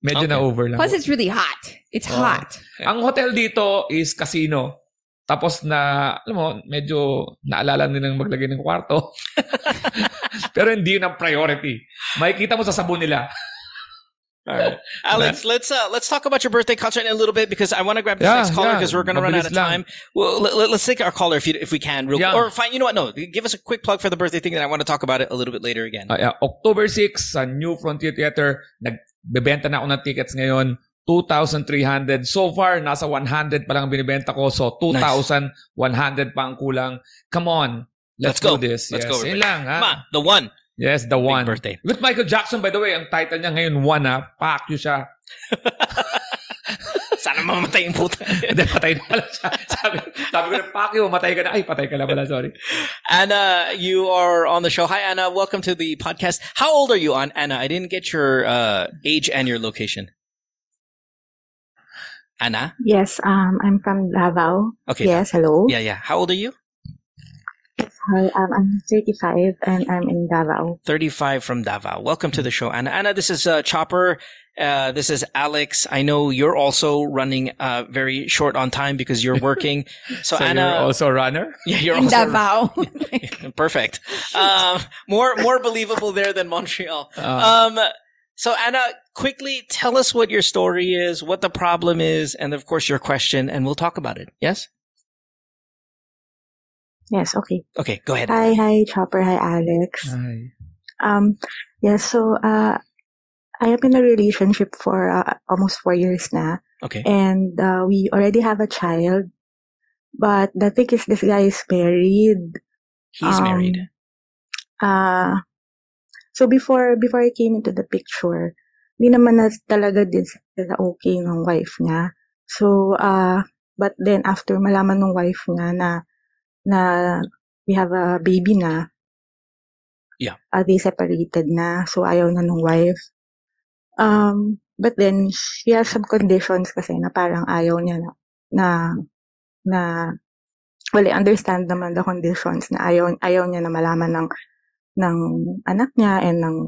medyo Okay. na over lang. Plus, it's really hot. It's Oh. hot. Ang hotel dito is casino. Tapos na, alam mo, medyo naalala nilang maglagay ng kwarto. <laughs> pero hindi yun ang priority. Makikita mo sa sabon nila. <laughs> Alex, let's uh, let's talk about your birthday concert in a little bit because I want to grab this Yeah, next caller yeah. because we're going to run out of time. Well, let, us take our caller if you, if we can, real Yeah. or fine. You know what? No, give us a quick plug for the birthday thing, and I want to talk about it a little bit later again. Ah, yeah. October 6 sa New Frontier Theater, nagbebenta na ako ng tickets ngayon. 2,300. So far, nasa 100 pa lang ang binibenta ko. So, 2,100 pa ang kulang. Come on. Let's Let's, go. do this. Let's yes. go, Yun lang, ha? Ma, the one Yes, the big one. birthday. With Michael Jackson, by the way, ang title niya ngayon, One, ha? Pack you siya. <laughs> Sana mamatay yung puta. <laughs> Hindi, patay na pala siya. Sabi, sabi ko na, pack you, matay ka na. Ay, patay ka na pala, sorry. Anna, you are on the show. Hi, Anna. Welcome to the podcast. How old are you, on Anna? I didn't get your uh, age and your location. Anna. Yes, um, I'm from Davao. Okay. Yes, hello. Yeah, yeah. How old are you? Hi, um, I'm 35 and I'm in Davao. 35 from Davao. Welcome to the show, Anna. Anna, this is uh, Chopper. Uh, this is Alex. I know you're also running uh, very short on time because you're working. <laughs> So, So, Anna, you're also a runner? <laughs> yeah, you're In also Davao. <laughs> perfect. Um, more more believable there than Montreal. Uh, Um, so Anna, quickly tell us what your story is, what the problem is, and of course your question, and we'll talk about it. Yes. Yes, okay. Okay, go ahead. Hi, hi, Chopper. Hi, Alex. ay. Um, yes, so, uh, I am in a relationship for uh, almost four years now, Okay. and uh, we already have a child. But the thing is, this guy is married. He's um, married. Uh, so before before I came into the picture, di naman na talaga din sila okay ng wife niya. So, uh, but then after malaman ng wife niya na na we have a baby na, Yeah. uh, they separated na. So, ayaw na ng wife. Um, but then, she has some conditions kasi na parang ayaw niya na, na, na well, I understand naman the conditions na ayaw, ayaw niya na malaman ng ng anak niya and ng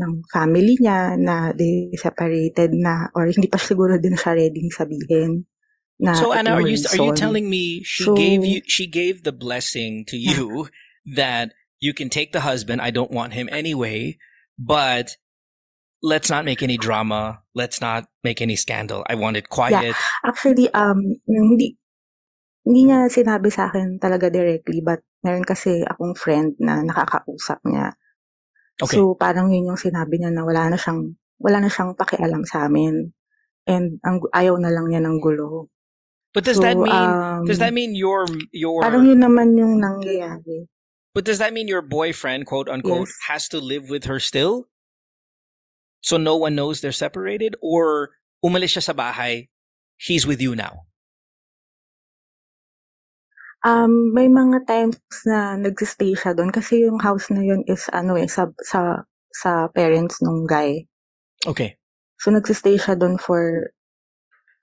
ng family niya na they separated na or hindi pa siguro din siya ready sabihin So Anna, are you are you telling me she So- gave you she gave the blessing to you <laughs> that you can take the husband, I don't want him anyway, but let's not make any drama, let's not make any scandal. I want it quiet. Yeah. Actually, um, hindi, hindi niya sinabi sa akin talaga directly, but meron kasi akong friend na nakakausap niya. Okay. So, parang yun yung sinabi niya na wala na siyang, wala na siyang pakialam sa amin. And ang, ayaw na lang niya ng gulo. But does so, that mean um, does that mean your your Parang yun naman yung nangyayari. But does that mean your boyfriend, quote unquote, Yes. has to live with her still? So no one knows they're separated? Or umalis siya sa bahay, he's with you now? Um, may mga times na nagsistay siya doon kasi yung house na yun is ano eh, sa, sa, sa parents nung guy. Okay. So, nagsistay siya doon for,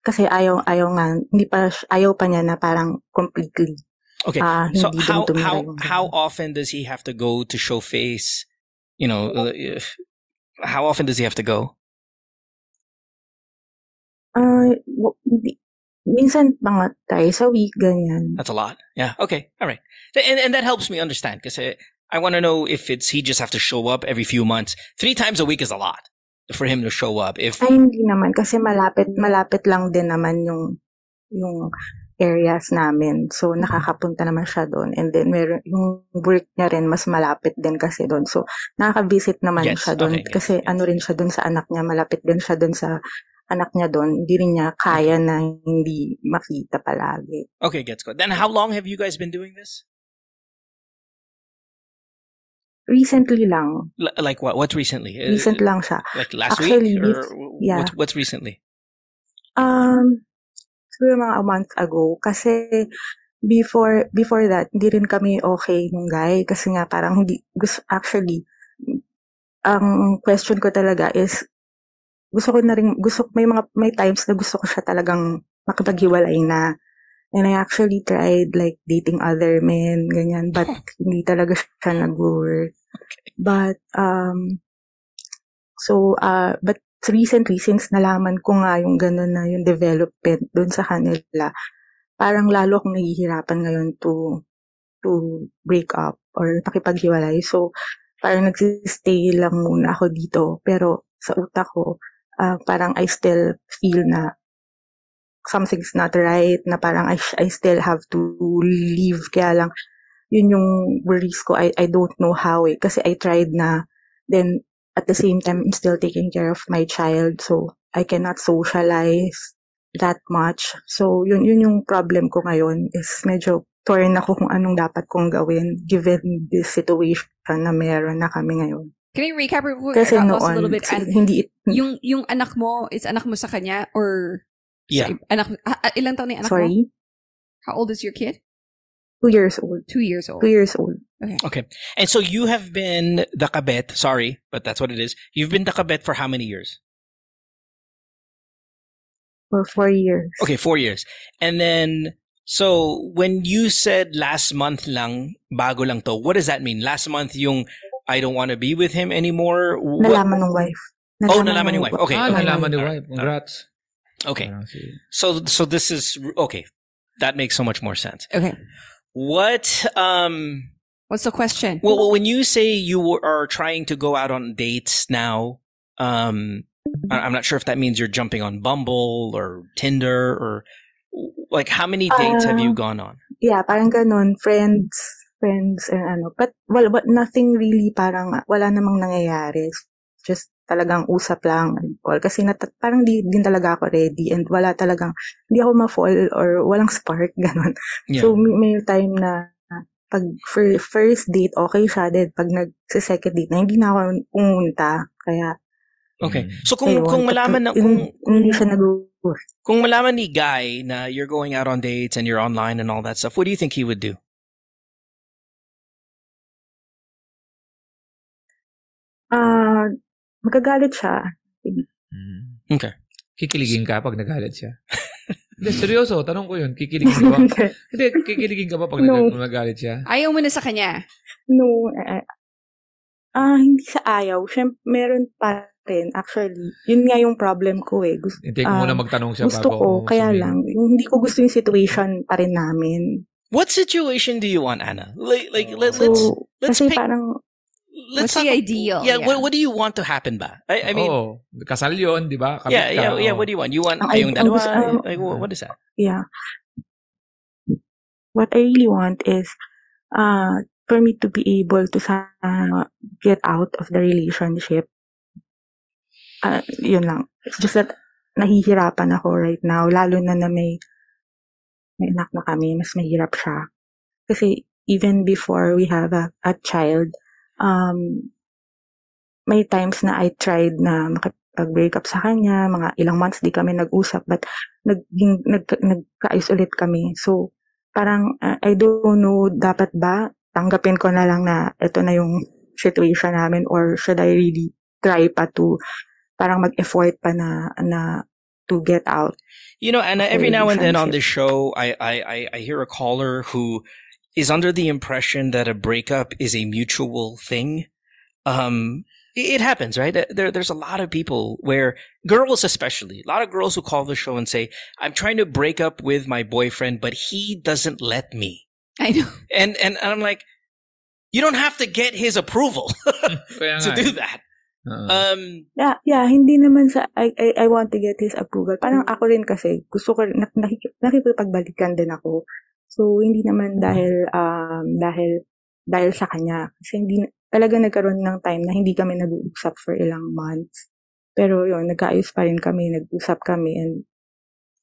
kasi ayaw, ayaw nga, hindi pa, ayaw pa niya na parang completely. Okay. ah, so how how how often does he have to go to show face? You know, uh, how often does he have to go? Hindi, minsan mga twice a week, ganyan. That's a lot. Yeah. Okay. All right. And and that helps me understand because I want to know if it's he just have to show up every few months. Three times a week is a lot for him to show up. If Ay, hindi naman, kasi malapit, malapit lang din naman yung, yung areas namin. So, nakakapunta naman siya doon. And then, meron, yung work niya rin, mas malapit din kasi doon. So, nakaka-visit naman Yes, siya doon. okay, yes, kasi yes. ano rin siya doon sa anak niya. Malapit din siya doon sa anak niya doon. Hindi rin niya kaya mm-hmm. na hindi makita palagi. okay, gets good. Then how long have you guys been doing this? Recently lang. L- like what? What's recently? Uh, Recent lang siya. Like last Actually, week, or yeah. what's, what's recently? Um, siguro mga a month ago. Kasi, before, before that, hindi rin kami okay nung guy. Kasi nga, parang hindi, gusto, actually, ang question ko talaga is, gusto ko na rin, gusto, may mga, may times na gusto ko siya talagang makipaghiwalay na. And I actually tried like dating other men, ganyan, but <laughs> hindi talaga siya nag-work. But, um, so, uh, but recently, since nalaman ko nga yung gano'n na yung development doon sa kanila, parang lalo akong nahihirapan ngayon to, to break up or pakipaghiwalay. So, parang nagsistay lang muna ako dito. Pero sa utak ko, ah, parang I still feel na something's not right, na parang I, I still have to leave. Kaya lang, yun yung worries ko. I, I don't know how eh. Kasi I tried na, then at the same time, I'm still taking care of my child. So, I cannot socialize that much. So, yun, yun yung problem ko ngayon is medyo torn ako kung anong dapat kong gawin given this situation na meron na kami ngayon. Can I recap real quick? Kasi lost a noon, little bit. And hindi, yung, yung anak mo, is anak mo sa kanya or Yeah. anak ah, ah, ilang taon na yung anak mo? sorry, How old is your kid? Two years old. Two years old. Two years old. Okay. Okay. And so you have been the kabet, sorry, but that's what it is. You've been the kabet for how many years? For four years. Okay, four years. And then, so when you said last month lang, bago lang to, what does that mean? Last month yung I don't want to be with him anymore? What- Nalaman ng wife. Oh, nalaman ni wife. Okay. ah, okay. nalaman ni Alright. wife. Congrats. Okay. So, so this is, okay. That makes so much more sense. Okay. What, um, What's the question? Well, well, when you say you are trying to go out on dates now, um, I- I'm not sure if that means you're jumping on Bumble or Tinder or like how many dates have you Uh, gone on? Yeah, parang ganun. Friends, friends, and ano. But, well, but nothing really parang, wala namang nangyayari. Just talagang usap lang and all. Kasi nat- parang di din talaga ako ready and wala talagang, hindi ako ma-fall or walang spark, <laughs> ganun. Yeah. So, may, may time na pag for first date, okay siya. Then, pag nag-second date na, hindi na ako pumunta. Kaya, okay. So kung ayun. kung malaman na kung, Hin- hindi siya nag kung malaman ni Guy na you're going out on dates and you're online and all that stuff, what do you think he would do? Ah, magagalit siya. Mm. Okay. Kikiligin ka pag nagalit siya. <laughs> Hindi, seryoso. Tanong ko yun. Kikiligin ka ba? Hindi, kikiligin ka ba pag No. nag- nagalit siya? Ayaw mo na sa kanya. No, eh, ah, hindi sa ayaw. Siyempre, meron pa rin. Actually, yun nga yung problem ko eh. Gusto, Hindi ko Ah, muna magtanong siya gusto bago ko, kaya sabihin. lang, yung hindi ko gusto yung situation pa rin namin. What situation do you want, Anna? Like, like let, So, let's let's kasi pick. parang, Let's What's the talk- ideal? Yeah, Yeah. What, what do you want to happen ba? I, I mean, Oo. kasal yun, di ba? Kabit yeah, ka, yeah, yeah. oo. What do you want? You want Ang- kayong dalawa? gusto- ang- Like, what, is that? yeah. What I really want is, uh, for me to be able to sana get out of the relationship. Ah, yun lang. It's just that, nahihirapan ako right now, lalo na na may, may anak na kami, mas mahirap siya. Kasi, even before we have a, a child, um, may times na I tried na makipag-break up sa kanya, mga ilang months di kami nag-usap, but naging, nag, nagkaayos ulit kami. So, parang, uh, I don't know, dapat ba, tanggapin ko na lang na ito na yung situation namin or should I really try pa to, parang mag-effort pa na, na, to get out. You know, Anna, every now and then on this show, I, I, I hear a caller who is under the impression that a breakup is a mutual thing. Um, it it happens, right? There, there's a lot of people where girls, especially, a lot of girls who call the show and say, I'm trying to break up with my boyfriend, but he doesn't let me. I know. And, and I'm like, you don't have to get his approval <laughs> to do eh. that. Oo. Um, Yeah, yeah, hindi naman sa, I, I, I want to get his approval. Parang ako rin kasi, gusto ko, rin- nak, nakik- nakikipagbalikan din ako. So, hindi naman dahil, um, dahil, dahil sa kanya. Kasi hindi, talaga nagkaroon ng time na hindi kami nag-uusap for ilang months. Pero yun, nagkaayos pa rin kami, nag-usap kami, and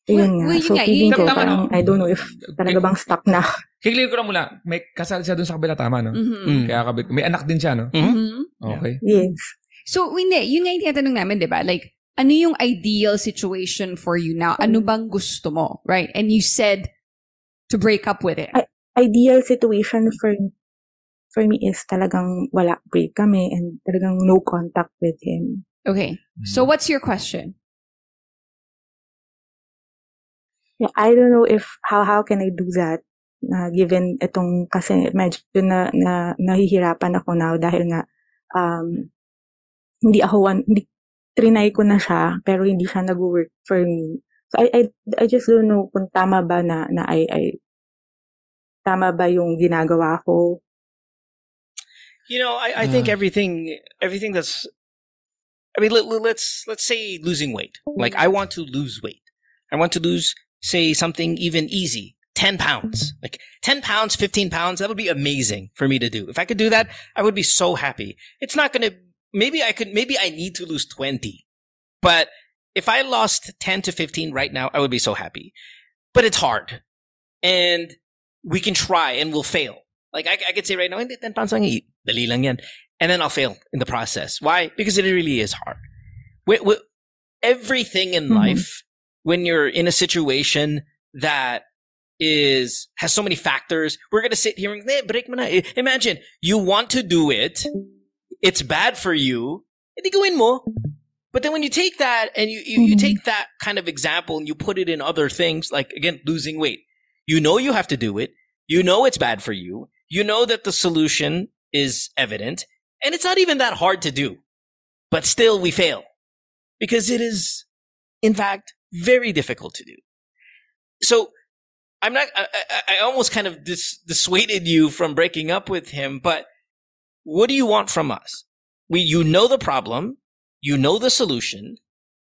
yun Well, nga. well, yun so, nga, feeling ko, Tama, parang, no? I don't know if talaga bang stuck na. Kikiligin ko lang mula. May kasal siya dun sa kabila, tama, no? Mhm. mm. Kaya kabit, may anak din siya, no? Mhm. Mhm. Okay. Yes. So, hindi, yun nga yung tinatanong namin, di ba? Like, ano yung ideal situation for you now? Ano bang gusto mo? Right? And you said to break up with it. Ideal situation for for me is talagang wala break kami and talagang no contact with him. Okay. Mm. So, what's your question? Yeah, I don't know if how how can I do that na given itong kasi medyo na, na nahihirapan ako now dahil nga um hindi ako one hindi trinay ko na siya pero hindi siya nag-work for me. So I I I just don't know kung tama ba na na I I tama ba yung ginagawa ko. You know, I, I think Ah. everything everything that's I mean, let, let- let's let's say losing weight. Like I want to lose weight. I want to lose, say, something even easy, ten pounds. Like ten pounds, fifteen pounds. That would be amazing for me to do. If I could do that, I would be so happy. It's not going to. Maybe I could. Maybe I need to lose twenty, but if I lost ten to fifteen right now, I would be so happy. But it's hard, and we can try and we'll fail. Like I, I could say right now, hindi 10 pounds lang i- dali lang yan. And then I'll fail in the process. Why? Because it really is hard. Wi- wi- everything in Mhm. life, when you're in a situation that is, has so many factors, we're going to sit here and, eh, break mo na. Imagine, you want to do it. It's bad for you. Hindi gawin mo. But then when you take that and you, you, you Mhm. take that kind of example and you put it in other things, like again, losing weight, you know you have to do it. You know it's bad for you. You know that the solution is evident and it's not even that hard to do, but still we fail because it is, in fact, very difficult to do. So I'm not, I, I, I almost kind of dis, dissuaded you from breaking up with him, but what do you want from us? We, you know the problem. You know the solution.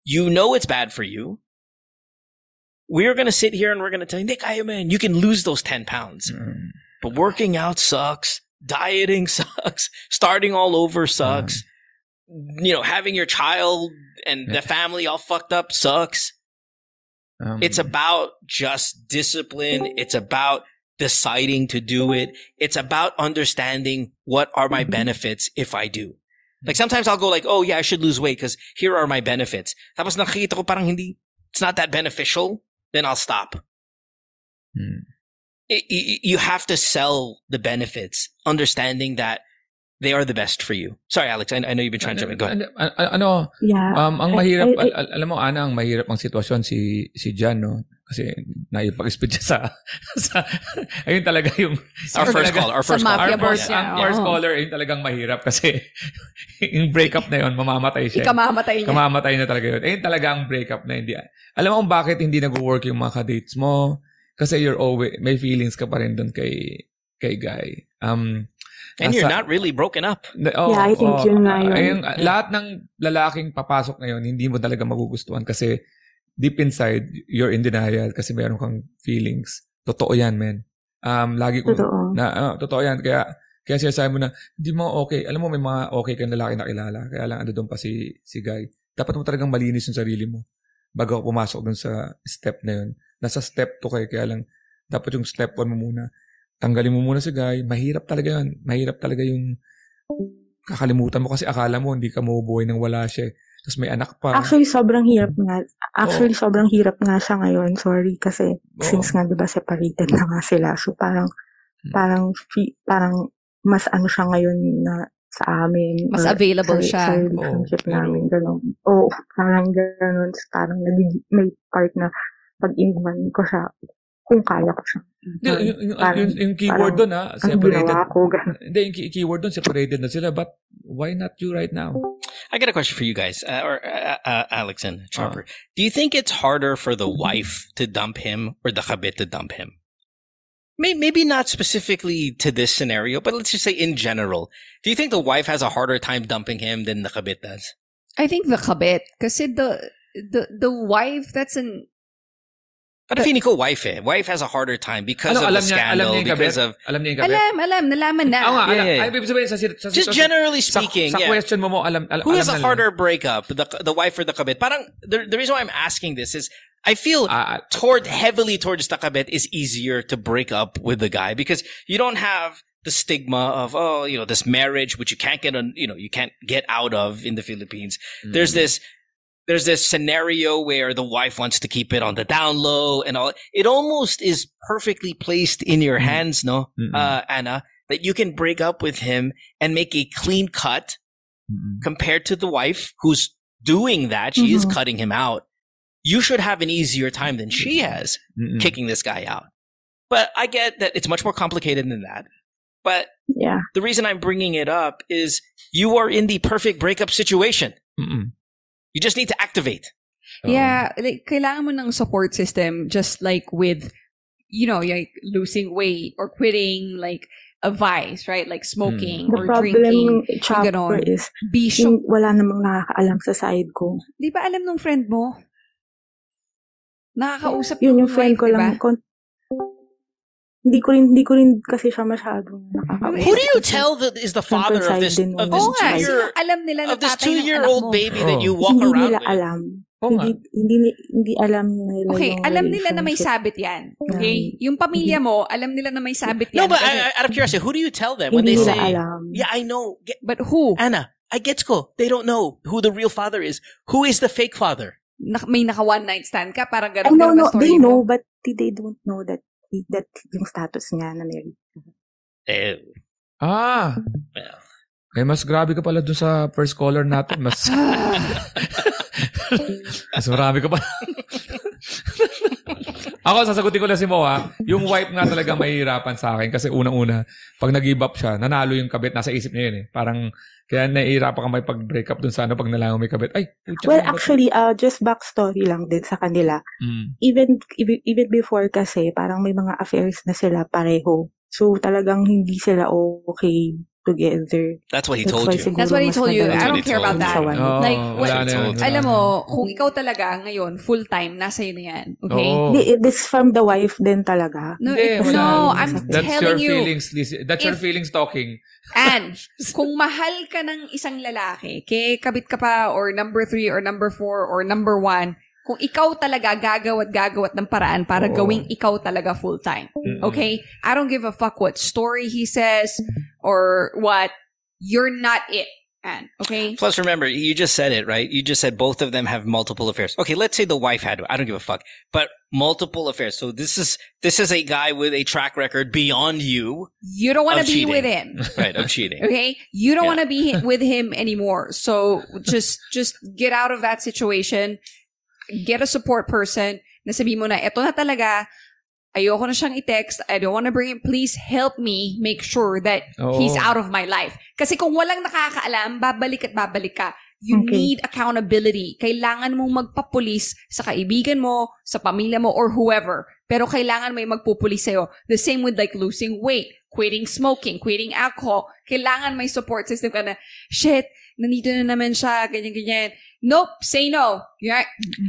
You know it's bad for you. We're going to sit here and we're going to tell you, Nick, I man, you can lose those 10 pounds, Mm. but working out sucks. Dieting <laughs> sucks. Starting all over sucks. You know, having your child and the family all fucked up sucks. Um, It's about just discipline. It's about deciding to do it. It's about understanding what are my benefits if I do. Like sometimes I'll go like, oh yeah, I should lose weight because here are my benefits. Tapos nakikita ko parang hindi, it's not that beneficial. Then I'll stop. mm. I- I- you have to sell the benefits, understanding that they are the best for you. Sorry, Alex. I, I know you've been trying to jump in. Go ahead. Ano, ano, ano, Yeah. um, ang I- mahirap, I- I- al- al- alam mo, Anna, ang mahirap ang sitwasyon si, si Jan, no? Kasi naipag-spit siya sa, <laughs> sa, ayun talaga yung, Our first talaga- call. Our first call. Our first, niya, ang first caller, ayun talagang mahirap kasi <laughs> yung breakup na yun, mamamatay siya. Ikamamatay niya. Kamamatay na talaga yun. Ayun talaga ang breakup na hindi. Alam mo kung bakit hindi nag-work yung mga dates mo? Kasi you're always, may feelings ka pa rin doon kay, kay Guy. Um, And you're not really broken up. na- oh, Yeah, I think oh, yun nga yun. ayun, lahat ng lalaking papasok ngayon, hindi mo talaga magugustuhan kasi deep inside, you're in denial kasi meron kang feelings. Totoo yan, man. Um, lagi kong, Totoo. na, ah, totoo yan. Kaya, kaya sinasabi mo na, hindi mo okay. Alam mo, may mga okay kang lalaki na kilala. Kaya lang, ano doon pa si, si Guy. Dapat mo talagang malinis yung sarili mo bago ka pumasok dun sa step na yun. Nasa step 2 kayo. Kaya lang, dapat yung step 1 mo muna. Tanggalin mo muna si Guy. Mahirap talaga yun. Mahirap talaga yung kakalimutan mo kasi akala mo hindi ka mabubuhay nang wala siya. Tapos may anak pa. Actually, sobrang hirap nga. Actually, sobrang hirap nga siya ngayon. Sorry. Kasi, since nga, di ba, separated na nga sila. So, parang, Hmm. parang, fi- parang, mas ano siya ngayon na sa amin. Mas or available sa, siya. Sa relationship pero- namin. Ganun. Oo, parang ganun. Parang nagig- may part na pag iniwan ko siya, kung kaya ko siya. Hindi, yung, yung, Parang- yung, yung keyword parang doon ha, Ang separated. ginawa ko, ganun. Hindi, yung key- keyword doon, separated na sila. But why not you right now? I got a question for you guys, uh, or uh, uh, Alex and Chopper. Do you think it's harder for the wife to dump him or the kabit to dump him? Maybe not specifically to this scenario, but let's just say in general. Do you think the wife has a harder time dumping him than the kabit does? I think the kabit. Kasi the, the, the wife, that's an, But feeling ko wife eh. Wife has a harder time because Ano, of alam the niya, alam scandal, niya yung because of Alam niya yung kabit? alam, alam, nalaman na. Oo nga, Yeah, alam. yeah, yeah. Ay, ibig sabihin, sa, sa, just sa, generally speaking. sa yeah. question mo mo, alam, alam Who has alam a na harder breakup, the the wife or the kabit? Parang the, the reason why I'm asking this is I feel ah, toward heavily towards the kabit is easier to break up with the guy because you don't have the stigma of oh you know this marriage which you can't get on you know you can't get out of in the Philippines. There's mm. this there's this scenario where the wife wants to keep it on the down low and all. It almost is perfectly placed in your Mm. hands, no, uh, Anna, that you can break up with him and make a clean cut Mm-mm. compared to the wife who's doing that. She is Mhm. cutting him out. You should have an easier time than she has kicking this guy out. But I get that it's much more complicated than that. But Yeah. the reason I'm bringing it up is you are in the perfect breakup situation. Mm-mm. You just need to activate. Oo. Yeah, like, kailangan mo ng support system just like with, you know, like losing weight or quitting, like, a vice, right? Like smoking The or problem drinking. chopper ganon. is Bisyo. yung wala namang nakakaalam sa side ko. Di ba alam nung friend mo? Nakakausap Yun nung yung friend wife, ko lang. Kon- hindi ko rin hindi ko rin kasi siya masyadong nakakausap. Who do you tell that is the father of this of this Oo nga, two sino year alam nila na of this tatay two ng year anak old mo? baby that Oh. you walk hindi around nila with? alam. Nga. hindi, hindi, hindi alam nila Okay, alam nila na may sabit yan. Okay? Yung pamilya mo, alam nila na may sabit yan. No, but I, I- out of curiosity, who do you tell them when Hindi they nila say, alam. "Yeah, I know, Get, but who? Anna, I get ko. They don't know who the real father is. Who is the fake father?" Na, may naka one night stand ka, parang I gano'n know, no, they mo. know, but they don't know that that yung status niya na married. Eh, Ah. well, Eh, mas grabe ka pala dun sa first caller natin. Mas, <laughs> <laughs> mas marami ka pa. Ako, sasagutin ko lang si Mo, ha. Yung wife nga talaga mahihirapan sa akin kasi unang-una, pag nag-give up siya, nanalo yung kabit, nasa isip niya yun eh. Parang, kaya nahihirapan ka may pag-break up dun sa ano, pag nalango may kabit. Ay, putya Well, to? actually, uh, just backstory lang din sa kanila. Mm. Even, even even before kasi, parang may mga affairs na sila pareho. So, talagang hindi sila okay together. that's what he told you. That's what he told you. I don't care about that. Oo, Like, wala what- na yan. Alam mo, kung ikaw talaga ngayon, full-time, nasa iyo na yan. Okay? Oo. Hindi, it is from the wife din talaga. No, it- wala. no, I'm That's your telling you. feelings. That's your If- feelings talking. And, kung mahal ka ng isang lalaki, kay kabit ka pa, or number three, or number four, or number one, kung ikaw talaga gagawat gagawat ng paraan para Oo. gawing ikaw talaga full-time. Mm-mm. Okay? I don't give a fuck what story he says, or what. You're not it, Anne. Okay? Plus, remember, you just said it, right? You just said both of them have multiple affairs. Okay, let's say the wife had, I don't give a fuck, but multiple affairs. So this is, this is a guy with a track record beyond you. You don't want to Of be cheating. with him. <laughs> Right, of cheating. Okay? You don't Yeah. want to be hi- with him anymore. So just just get out of that situation. Get a support person. Nasabi mo na, eto na talaga. Ayoko na siyang i-text. I don't want to bring him. Please help me make sure that Oo. he's out of my life. Kasi kung walang nakakaalam, babalik at babalik ka. You Okay. need accountability. Kailangan mong magpapulis sa kaibigan mo, sa pamilya mo, or whoever. Pero kailangan may magpupulis sa'yo. The same with like losing weight, quitting smoking, quitting alcohol. Kailangan may support system ka na, shit, nandito na naman siya, ganyan-ganyan. Nope, say no. Yeah,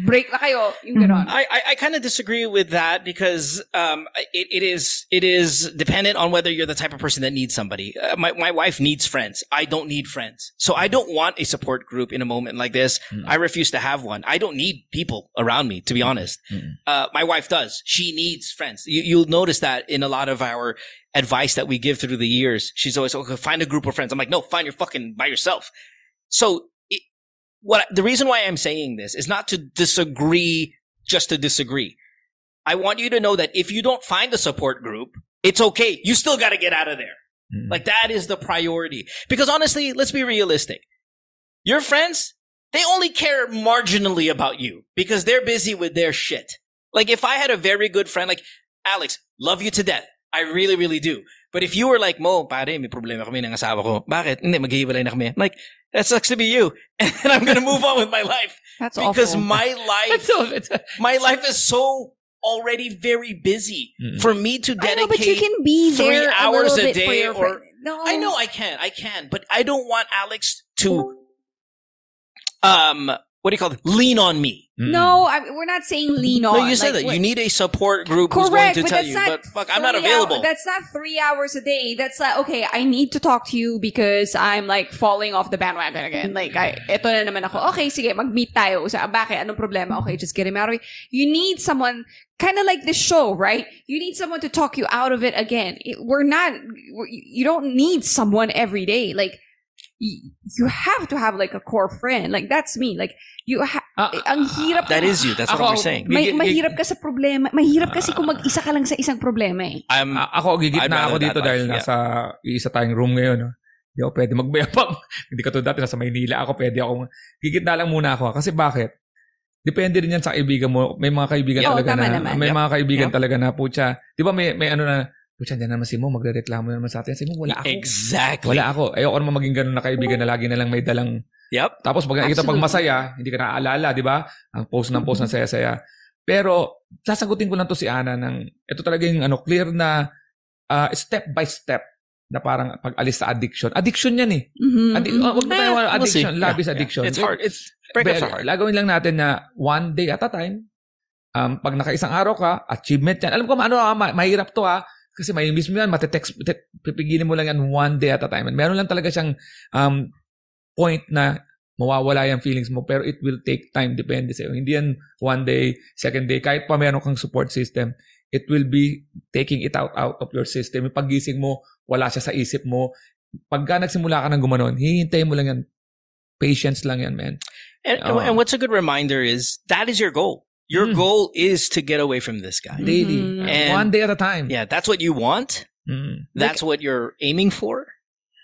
break na kayo. Yung ganon. I, I, I kind of disagree with that because um, it, it is it is dependent on whether you're the type of person that needs somebody. Uh, my my wife needs friends. I don't need friends, so I don't want a support group in a moment like this. Mm. I refuse to have one. I don't need people around me, to be honest. Mm. Uh, my wife does. She needs friends. You, you'll notice that in a lot of our advice that we give through the years. She's always okay. Find a group of friends. I'm like, no, find your fucking by yourself. So it, what the reason why I'm saying this is not to disagree just to disagree. I want you to know that if you don't find a support group, it's okay. You still got to get out of there. Mm. Like that is the priority. Because honestly, let's be realistic. Your friends, they only care marginally about you because they're busy with their shit. Like if I had a very good friend, like Alex, love you to death. I really, really do. But if you were like, Mo, pare, may problema kami ng asawa ko. Bakit? Hindi, maghihiwalay na kami. I'm like, that sucks to be you. <laughs> And I'm going to move on with my life. That's because awful. my <laughs> life, my life is so already very busy Mm. for me to I dedicate. know, but you can be three there hours a, a day or- friend. No. I know I can, I can, but I don't want Alex to, um, what do you call it? Lean on me. Mm. No, I, we're not saying lean on. No, you said Like, that you need a support group who's going Correct, to but tell that's you. not But fuck, I'm not three available. hour- that's not three hours a day. That's like, okay, I need to talk to you because I'm like falling off the bandwagon again. Like, I, eto na naman ako. Okay, sige, mag-meet tayo. Sa, bakit? Anong problema? Okay, just get him out of it. You need someone, kind of like this show, right? You need someone to talk you out of it again. It- we're not, we're, you don't need someone every day. Like, you have to have like a core friend. Like, that's me. Like, you ha- Ah, ang hirap that is you. That's what Ako- we're saying. may, mahirap ka sa problema. Mahirap kasi kung mag-isa ka lang sa isang problema eh. I'm, A- ako, gigit na ako dito dahil yeah. nasa isa tayong room ngayon. No? Hindi ako pwede magbayabang. <laughs> Hindi ka to dati, nasa Maynila ako, pwede ako. Gigit na lang muna ako. Kasi bakit? Depende rin yan sa kaibigan mo. May mga kaibigan Oo, talaga na, naman. may Yep. mga kaibigan Yep. talaga na, putya, di ba may, may ano na, putya, dyan naman si Mo, magre-reklamo na naman sa atin. Si Mo, wala ako. exactly. Wala ako. Ayoko naman maging ganun na kaibigan na lagi na lang may dalang Yep. tapos pag nakikita pag masaya, hindi ka naaalala, di ba? Ang post ng post ng saya-saya. Pero, sasagutin ko lang to si Ana ng, ito talaga yung ano, clear na ah, step by step na parang pag-alis sa addiction. Addiction yan eh. Mhm, Addi- oh, wag mo tayo Eh, we'll addiction. Love Yeah, is yeah. addiction. It's hard. It's breakups are hard. Lagawin lang natin na one day at a time. Um, pag nakaisang araw ka, achievement yan. Alam ko, ano, ah, ma- mahirap to ha. Kasi may miss mo yan, matetext, te- pipigilin mo lang yan one day at a time. And meron lang talaga siyang um, point na mawawala yung feelings mo pero it will take time depende sa'yo. Hindi yan one day, second day. Kahit pa meron kang support system, it will be taking it out out of your system. Yung pagising mo, wala siya sa isip mo. Pagka nagsimula ka ng gumanon, hihintayin mo lang yan. Patience lang yan, man. And, Oh. and what's a good reminder is that is your goal. Your Mm. goal is to get away from this guy. Daily. Mhm. And- one day at a time. Yeah, that's what you want. Mm. That's what you're aiming for.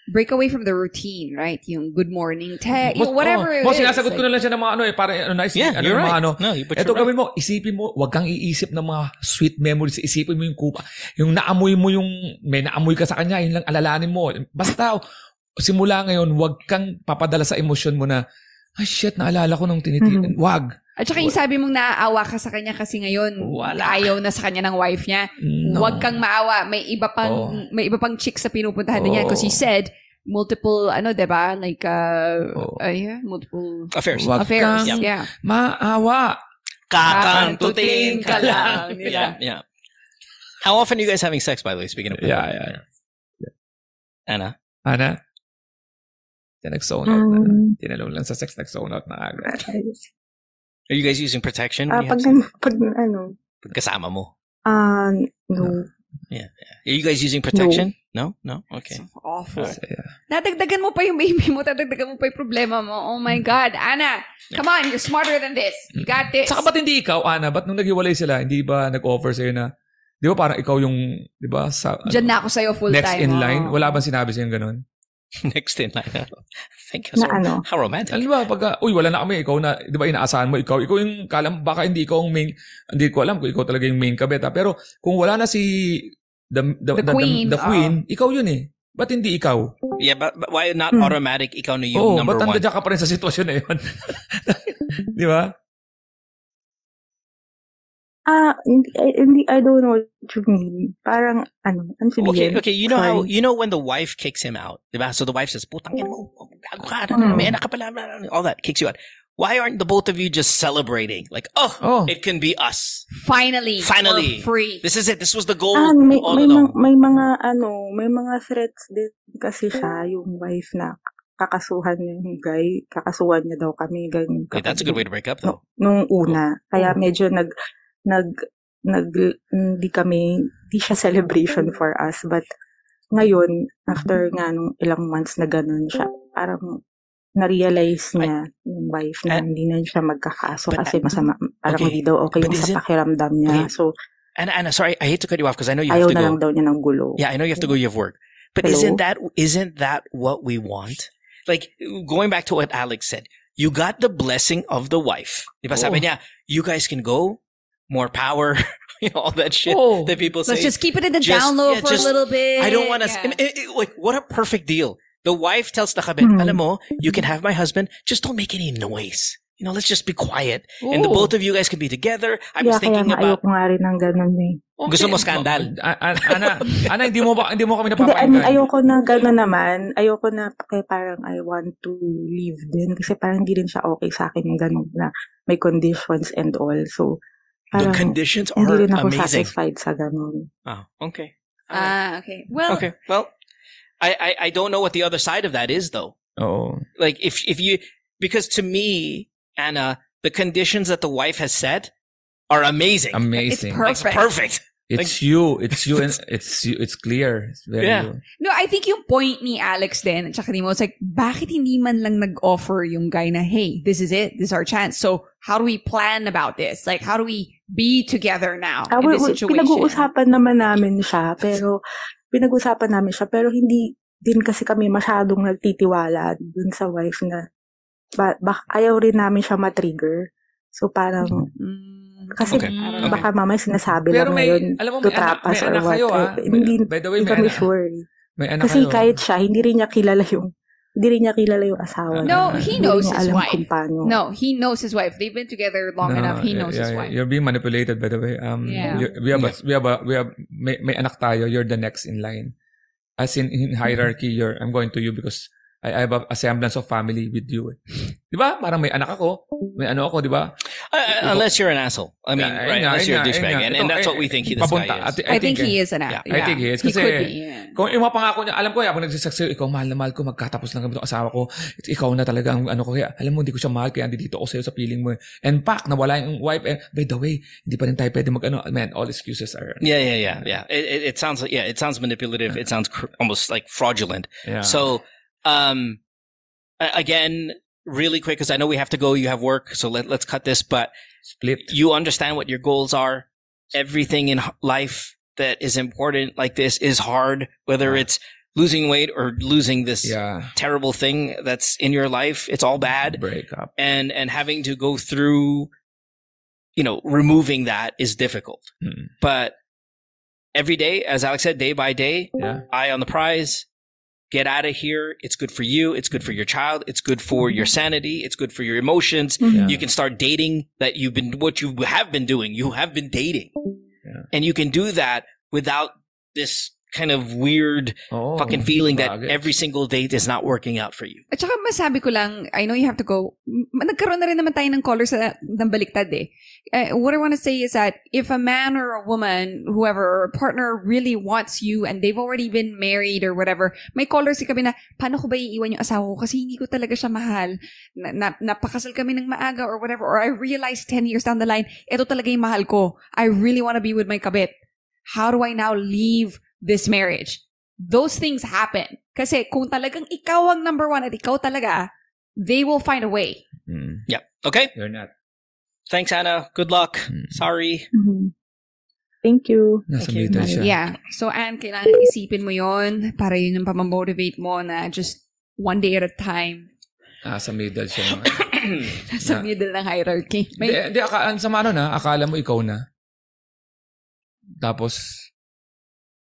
Break away from the routine, right? Yung good morning text, yung whatever oh, it mo, is. sinasagot ko Like, na lang siya ng mga ano eh, para ano, nice, Yeah, ano, you're right. ano. No, you, but Ito right. gawin mo, isipin mo, wag kang iisip ng mga sweet memories. Isipin mo yung kupa. Yung naamoy mo yung, may naamoy ka sa kanya, yun lang alalanin mo. Basta, simula ngayon, wag kang papadala sa emosyon mo na, ay shit, naalala ko nung tinitigan. Mhm. Wag. At saka yung sabi mong naaawa ka sa kanya kasi ngayon Wala. ayaw na sa kanya ng wife niya. No. Huwag kang maawa. May iba pang Oo. may iba pang chicks sa pinupuntahan na niya because he said multiple ano 'di ba? Like uh, Oo. uh, yeah, multiple Affairs. Wag affairs. kang Yeah. maawa. Kakantutin ka lang. Yeah. Yeah, yeah. How often are you guys having sex, by the way, speaking of Yeah, yeah. Anna? Ana? Di nag-zone out na. Um, Tinalong lang sa sex, nag-zone out na agad. Are you guys using protection? ah, you pag, <laughs> pag, ano, Kasama mo. ah, no. Are you guys using protection? No? No? Okay. So awful. So, yeah. Nadagdagan mo pa yung baby mo, dadagdagan mo pa yung problema mo. Oh my God. Anna, come on, you're smarter than this. You got this. Saka ba't hindi ikaw, Ana? Ba't nung naghiwalay sila, hindi ba nag-offer sa'yo na, di ba parang ikaw yung, di ba, sa, ano, Diyan na ako sa'yo full next time. in oh. line? Wala bang sinabi sa'yo ganun? <laughs> Next in line. Thank you. Na So, ano? how romantic. Alam ba, pagka, uy, wala na kami, ikaw na, di ba, inaasahan mo, ikaw, ikaw yung, kalam, baka hindi ikaw ang main, hindi ko alam kung ikaw talaga yung main kabeta, pero kung wala na si, the, the, The queen, the, queen, ikaw yun eh. Ba't hindi ikaw? Yeah, but, but why not Hmm. automatic ikaw na yung Oo, number ba't one? nandiyan ka pa rin sa sitwasyon na yun? <laughs> di ba? Ah, hindi, I, hindi, I don't know what you mean. Parang, ano, ano Okay, sabihin? okay. You know how you know when the wife kicks him out, diba? So the wife says, "Putang ina mo, gago ka, Mm. may anak ka pala, blah, blah, blah," all that kicks you out. Why aren't the both of you just celebrating? Like, oh, Oh. it can be us. Finally. Finally. For free. This is it. This was the goal Ah, may, all may, along. mga, may mga, ano, may mga threats din kasi siya, yung wife na kakasuhan niya yung guy, kakasuhan niya daw kami, ganyan. Wait, that's a good way to break up, though. Nung una. Kaya medyo nag, nag, nag, hindi kami, hindi siya celebration for us. But, ngayon, after nga nung ilang months na ganun siya, parang na-realize niya yung wife na And- hindi na siya magkakaso but- kasi masama, parang Okay. hindi daw okay yung sa pakiramdam niya. Okay. So, And Anna, sorry, I hate to cut you off because I know you have to na go. lang daw niya ng gulo. Yeah, I know you have to go. You have work, but Hello? isn't that isn't that what we want? Like going back to what Alex said, you got the blessing of the wife. Diba sabi Oh. niya, you guys can go, more power, <laughs> you know, all that shit Oh. that people say. Let's just keep it in the Just- down low yeah, for just- a little bit. I don't want to. Yeah. like, what a perfect deal. The wife tells the kabit, Hmm. alam mo, you can have my husband, just don't make any noise. You know, let's just be quiet. And the both of you guys can be together. I Kaya, was thinking kaya nga about, ayoko nga rin ng ganun eh. Okay. Gusto mo skandal? A- a- Anna, Anna, hindi mo ba, hindi mo kami Hindi, I mean, ayoko na gano'n naman. Ayoko na, kaya parang I want to leave din. Kasi parang hindi rin siya okay sa akin yung gano'n na may conditions and all. So, the parang conditions hindi are rin ako amazing. satisfied sa gano'n. Oh, okay. Ah, okay. Well, Okay. Well, I, I, I don't know what the other side of that is though. Oh. Like if if you because to me, Anna, the conditions that the wife has set are amazing. Amazing. It's Like, perfect. perfect. It's you. It's you and <laughs> it's you. It's clear. It's very Yeah. you. No, I think yung point ni Alex din, at saka ni Mo, it's like, bakit hindi man lang nag-offer yung guy na, hey, this is it, this is our chance. So, how do we plan about this? Like, how do we be together now Ah, in this situation? pinag-uusapan naman namin siya, pero pinag-uusapan namin siya, pero hindi din kasi kami masyadong nagtitiwala dun sa wife na ba, bak, ayaw rin namin siya matrigger. So parang, Mm, kasi Okay. okay. baka mamaya sinasabi Pero lang may, ngayon alam mo, to may anak, trap us may or anak what. kayo, ah. Eh, hindi, By the way, hindi may kami anak, sure. may anak Kasi kayo. kahit siya, hindi rin niya kilala yung, hindi rin niya kilala yung asawa No, niya. he knows his wife. No, he knows his wife. They've been together long No, enough. He knows yeah, his yeah. wife. You're being manipulated, by the way. Um, Yeah. we have, a, we have, a, we have, may, may anak tayo. You're the next in line. as in, in hierarchy, you're, I'm going to you because I, I have a, a semblance of family with you. Eh. Di ba? Parang may anak ako, may ano ako, di ba? Uh, uh, unless you're an asshole. I mean, Yeah, right? nga, Unless you're a douchebag, and, and that's eh, what we think he, this papunta. guy is. At- I, think, eh, he is an yeah, actor. I think he is. He Kasi, could be. yeah. Kung yung mga pangako niya, alam ko, habang nagsasaksayo, ikaw, mahal na mahal ko, magkatapos lang kami ng asawa ko. Ikaw na talaga ang ano ko. Kaya, alam mo, hindi ko siya mahal, kaya hindi dito ako sa'yo sa feeling mo. And pak, nawala yung wife. And by the way, hindi pa rin tayo pwede mag, ano, man, all excuses are, Yeah, yeah, yeah, yeah. It, it, it sounds like yeah, it sounds manipulative. It sounds cr- almost like fraudulent. yeah. So, um, again, really quick because I know we have to go. You have work, so let let's cut this. But split. you understand what your goals are. Everything in life that is important like this is hard, whether Yeah. it's losing weight or losing this Yeah. terrible thing that's in your life. It's all bad. Break up. And, and having to go through, you know, removing that is difficult. Mm. But every day, as Alex said, day by day, Yeah. eye on the prize. Get out of here. It's good for you. It's good for your child. It's good for your sanity. It's good for your emotions. Yeah. You can start dating that you've been, what you have been doing. You have been dating. Yeah. And you can do that without this kind of weird Oh, fucking feeling that bagay. every single date is not working out for you. At saka masabi ko lang, I know you have to go. Nagkaroon na rin naman tayo ng color sa ng baliktad eh. Uh, what I want to say is that if a man or a woman, whoever, or a partner really wants you and they've already been married or whatever, may color si kami na, paano ko ba iiwan yung asawa ko kasi hindi ko talaga siya mahal. Na, na, napakasal kami ng maaga or whatever. Or I realized 10 years down the line, ito talaga yung mahal ko. I really want to be with my kabit. How do I now leave this marriage? Those things happen. Kasi kung talagang ikaw ang number one at ikaw talaga, they will find a way. Mm. Yeah. Okay. You're not. Thanks, Anna. Good luck. Mm. Sorry. Mhm. Thank you. Nasa Okay, middle siya. Yeah. So, Anne, kailangan isipin mo yon para yun yung pamamotivate mo na just one day at a time Nasa middle siya. mga- <coughs> sa Na- middle ng hierarchy. Hindi, May, hindi, aka, sa ano na, akala mo ikaw na. Tapos,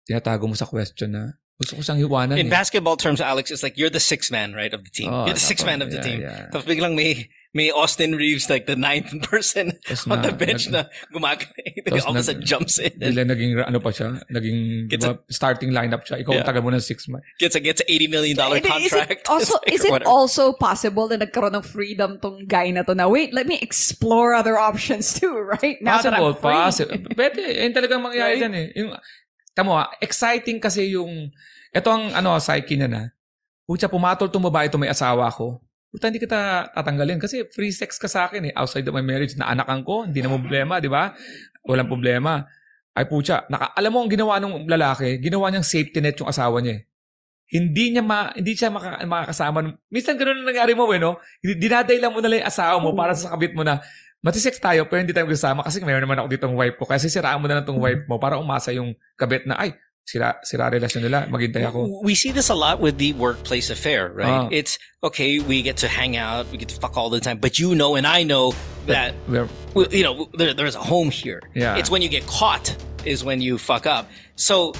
tinatago mo sa question na, gusto ko siyang hiwanan In eh. basketball terms, Alex, it's like you're the sixth man, right, of the team. Oh, you're the sixth man of the yeah, team. yeah. Tapos biglang may, may Austin Reeves, like the ninth <laughs> person Tapos on the na- bench nag- na. Tapos <laughs> All of a sudden jumps in and naging, ano pa siya, naging Gets diba, starting lineup siya. Ikaw Yeah. ang taga mo ng six man. gets a, gets a $80 million dollar Is it contract. <laughs> also, Like, is it whatever. also possible na nagkaroon ng freedom tong guy na to na, wait, let me explore other options too, right? Now that Possible, I'm free. possible. Pwede, yun talagang mangyayari Right? dyan eh. Yung, tamo exciting kasi yung, ito ang ano, psyche niya na, Pucha, pumatol tong babae to may asawa ko. Puta, hindi kita tatanggalin kasi free sex ka sa akin eh. Outside of my marriage, na anakan ko, hindi na problema, di ba? Walang problema. Ay pucha, naka, alam mo ang ginawa ng lalaki, ginawa niyang safety net yung asawa niya eh. Hindi niya ma, hindi siya maka, makakasama. Minsan ganoon ang nangyari mo eh, no? Dinaday lang mo na lang yung asawa mo para sa kabit mo na, Matisex tayo pero hindi tayo magkasama kasi mayroon naman ako ditong wife ko. Kasi siraan mo na lang tong wife mo para umasa yung kabit na, ay, sira, sira relasyon nila, maghintay ako. We see this a lot with the workplace affair, right? Ah. It's okay, we get to hang out, we get to fuck all the time, but you know and I know that well, you know there, there's a home here. Yeah. It's when you get caught is when you fuck up. So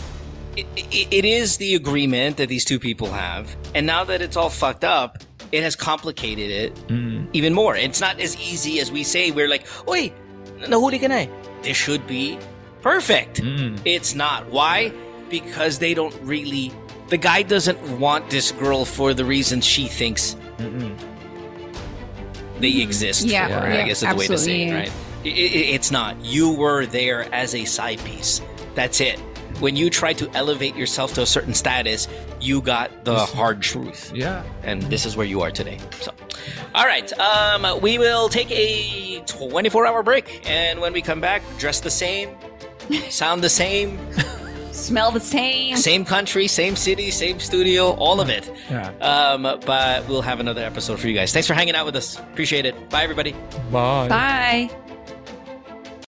it, it, it is the agreement that these two people have, and now that it's all fucked up, it has complicated it mm, even more. It's not as easy as we say. We're like, "Oy, nahuli ka na eh." This should be perfect. mm, It's not. Why? Because they don't really. The guy doesn't want this girl for the reasons she thinks mm, they exist Yeah, for. yeah, I guess is the way to say it, absolutely. right? I- I- it's not. You were there as a side piece. That's it. When you try to elevate yourself to a certain status, you got the hard truth. yeah. And this is where you are today. So, all right. Um, we will take a 24 hour break. And when we come back, dress the same, <laughs> sound the same, Smell the same. same country, same city, same studio, all of it. Yeah. Um, but we'll have another episode for you guys. Thanks for hanging out with us. Appreciate it. Bye, everybody. Bye. Bye.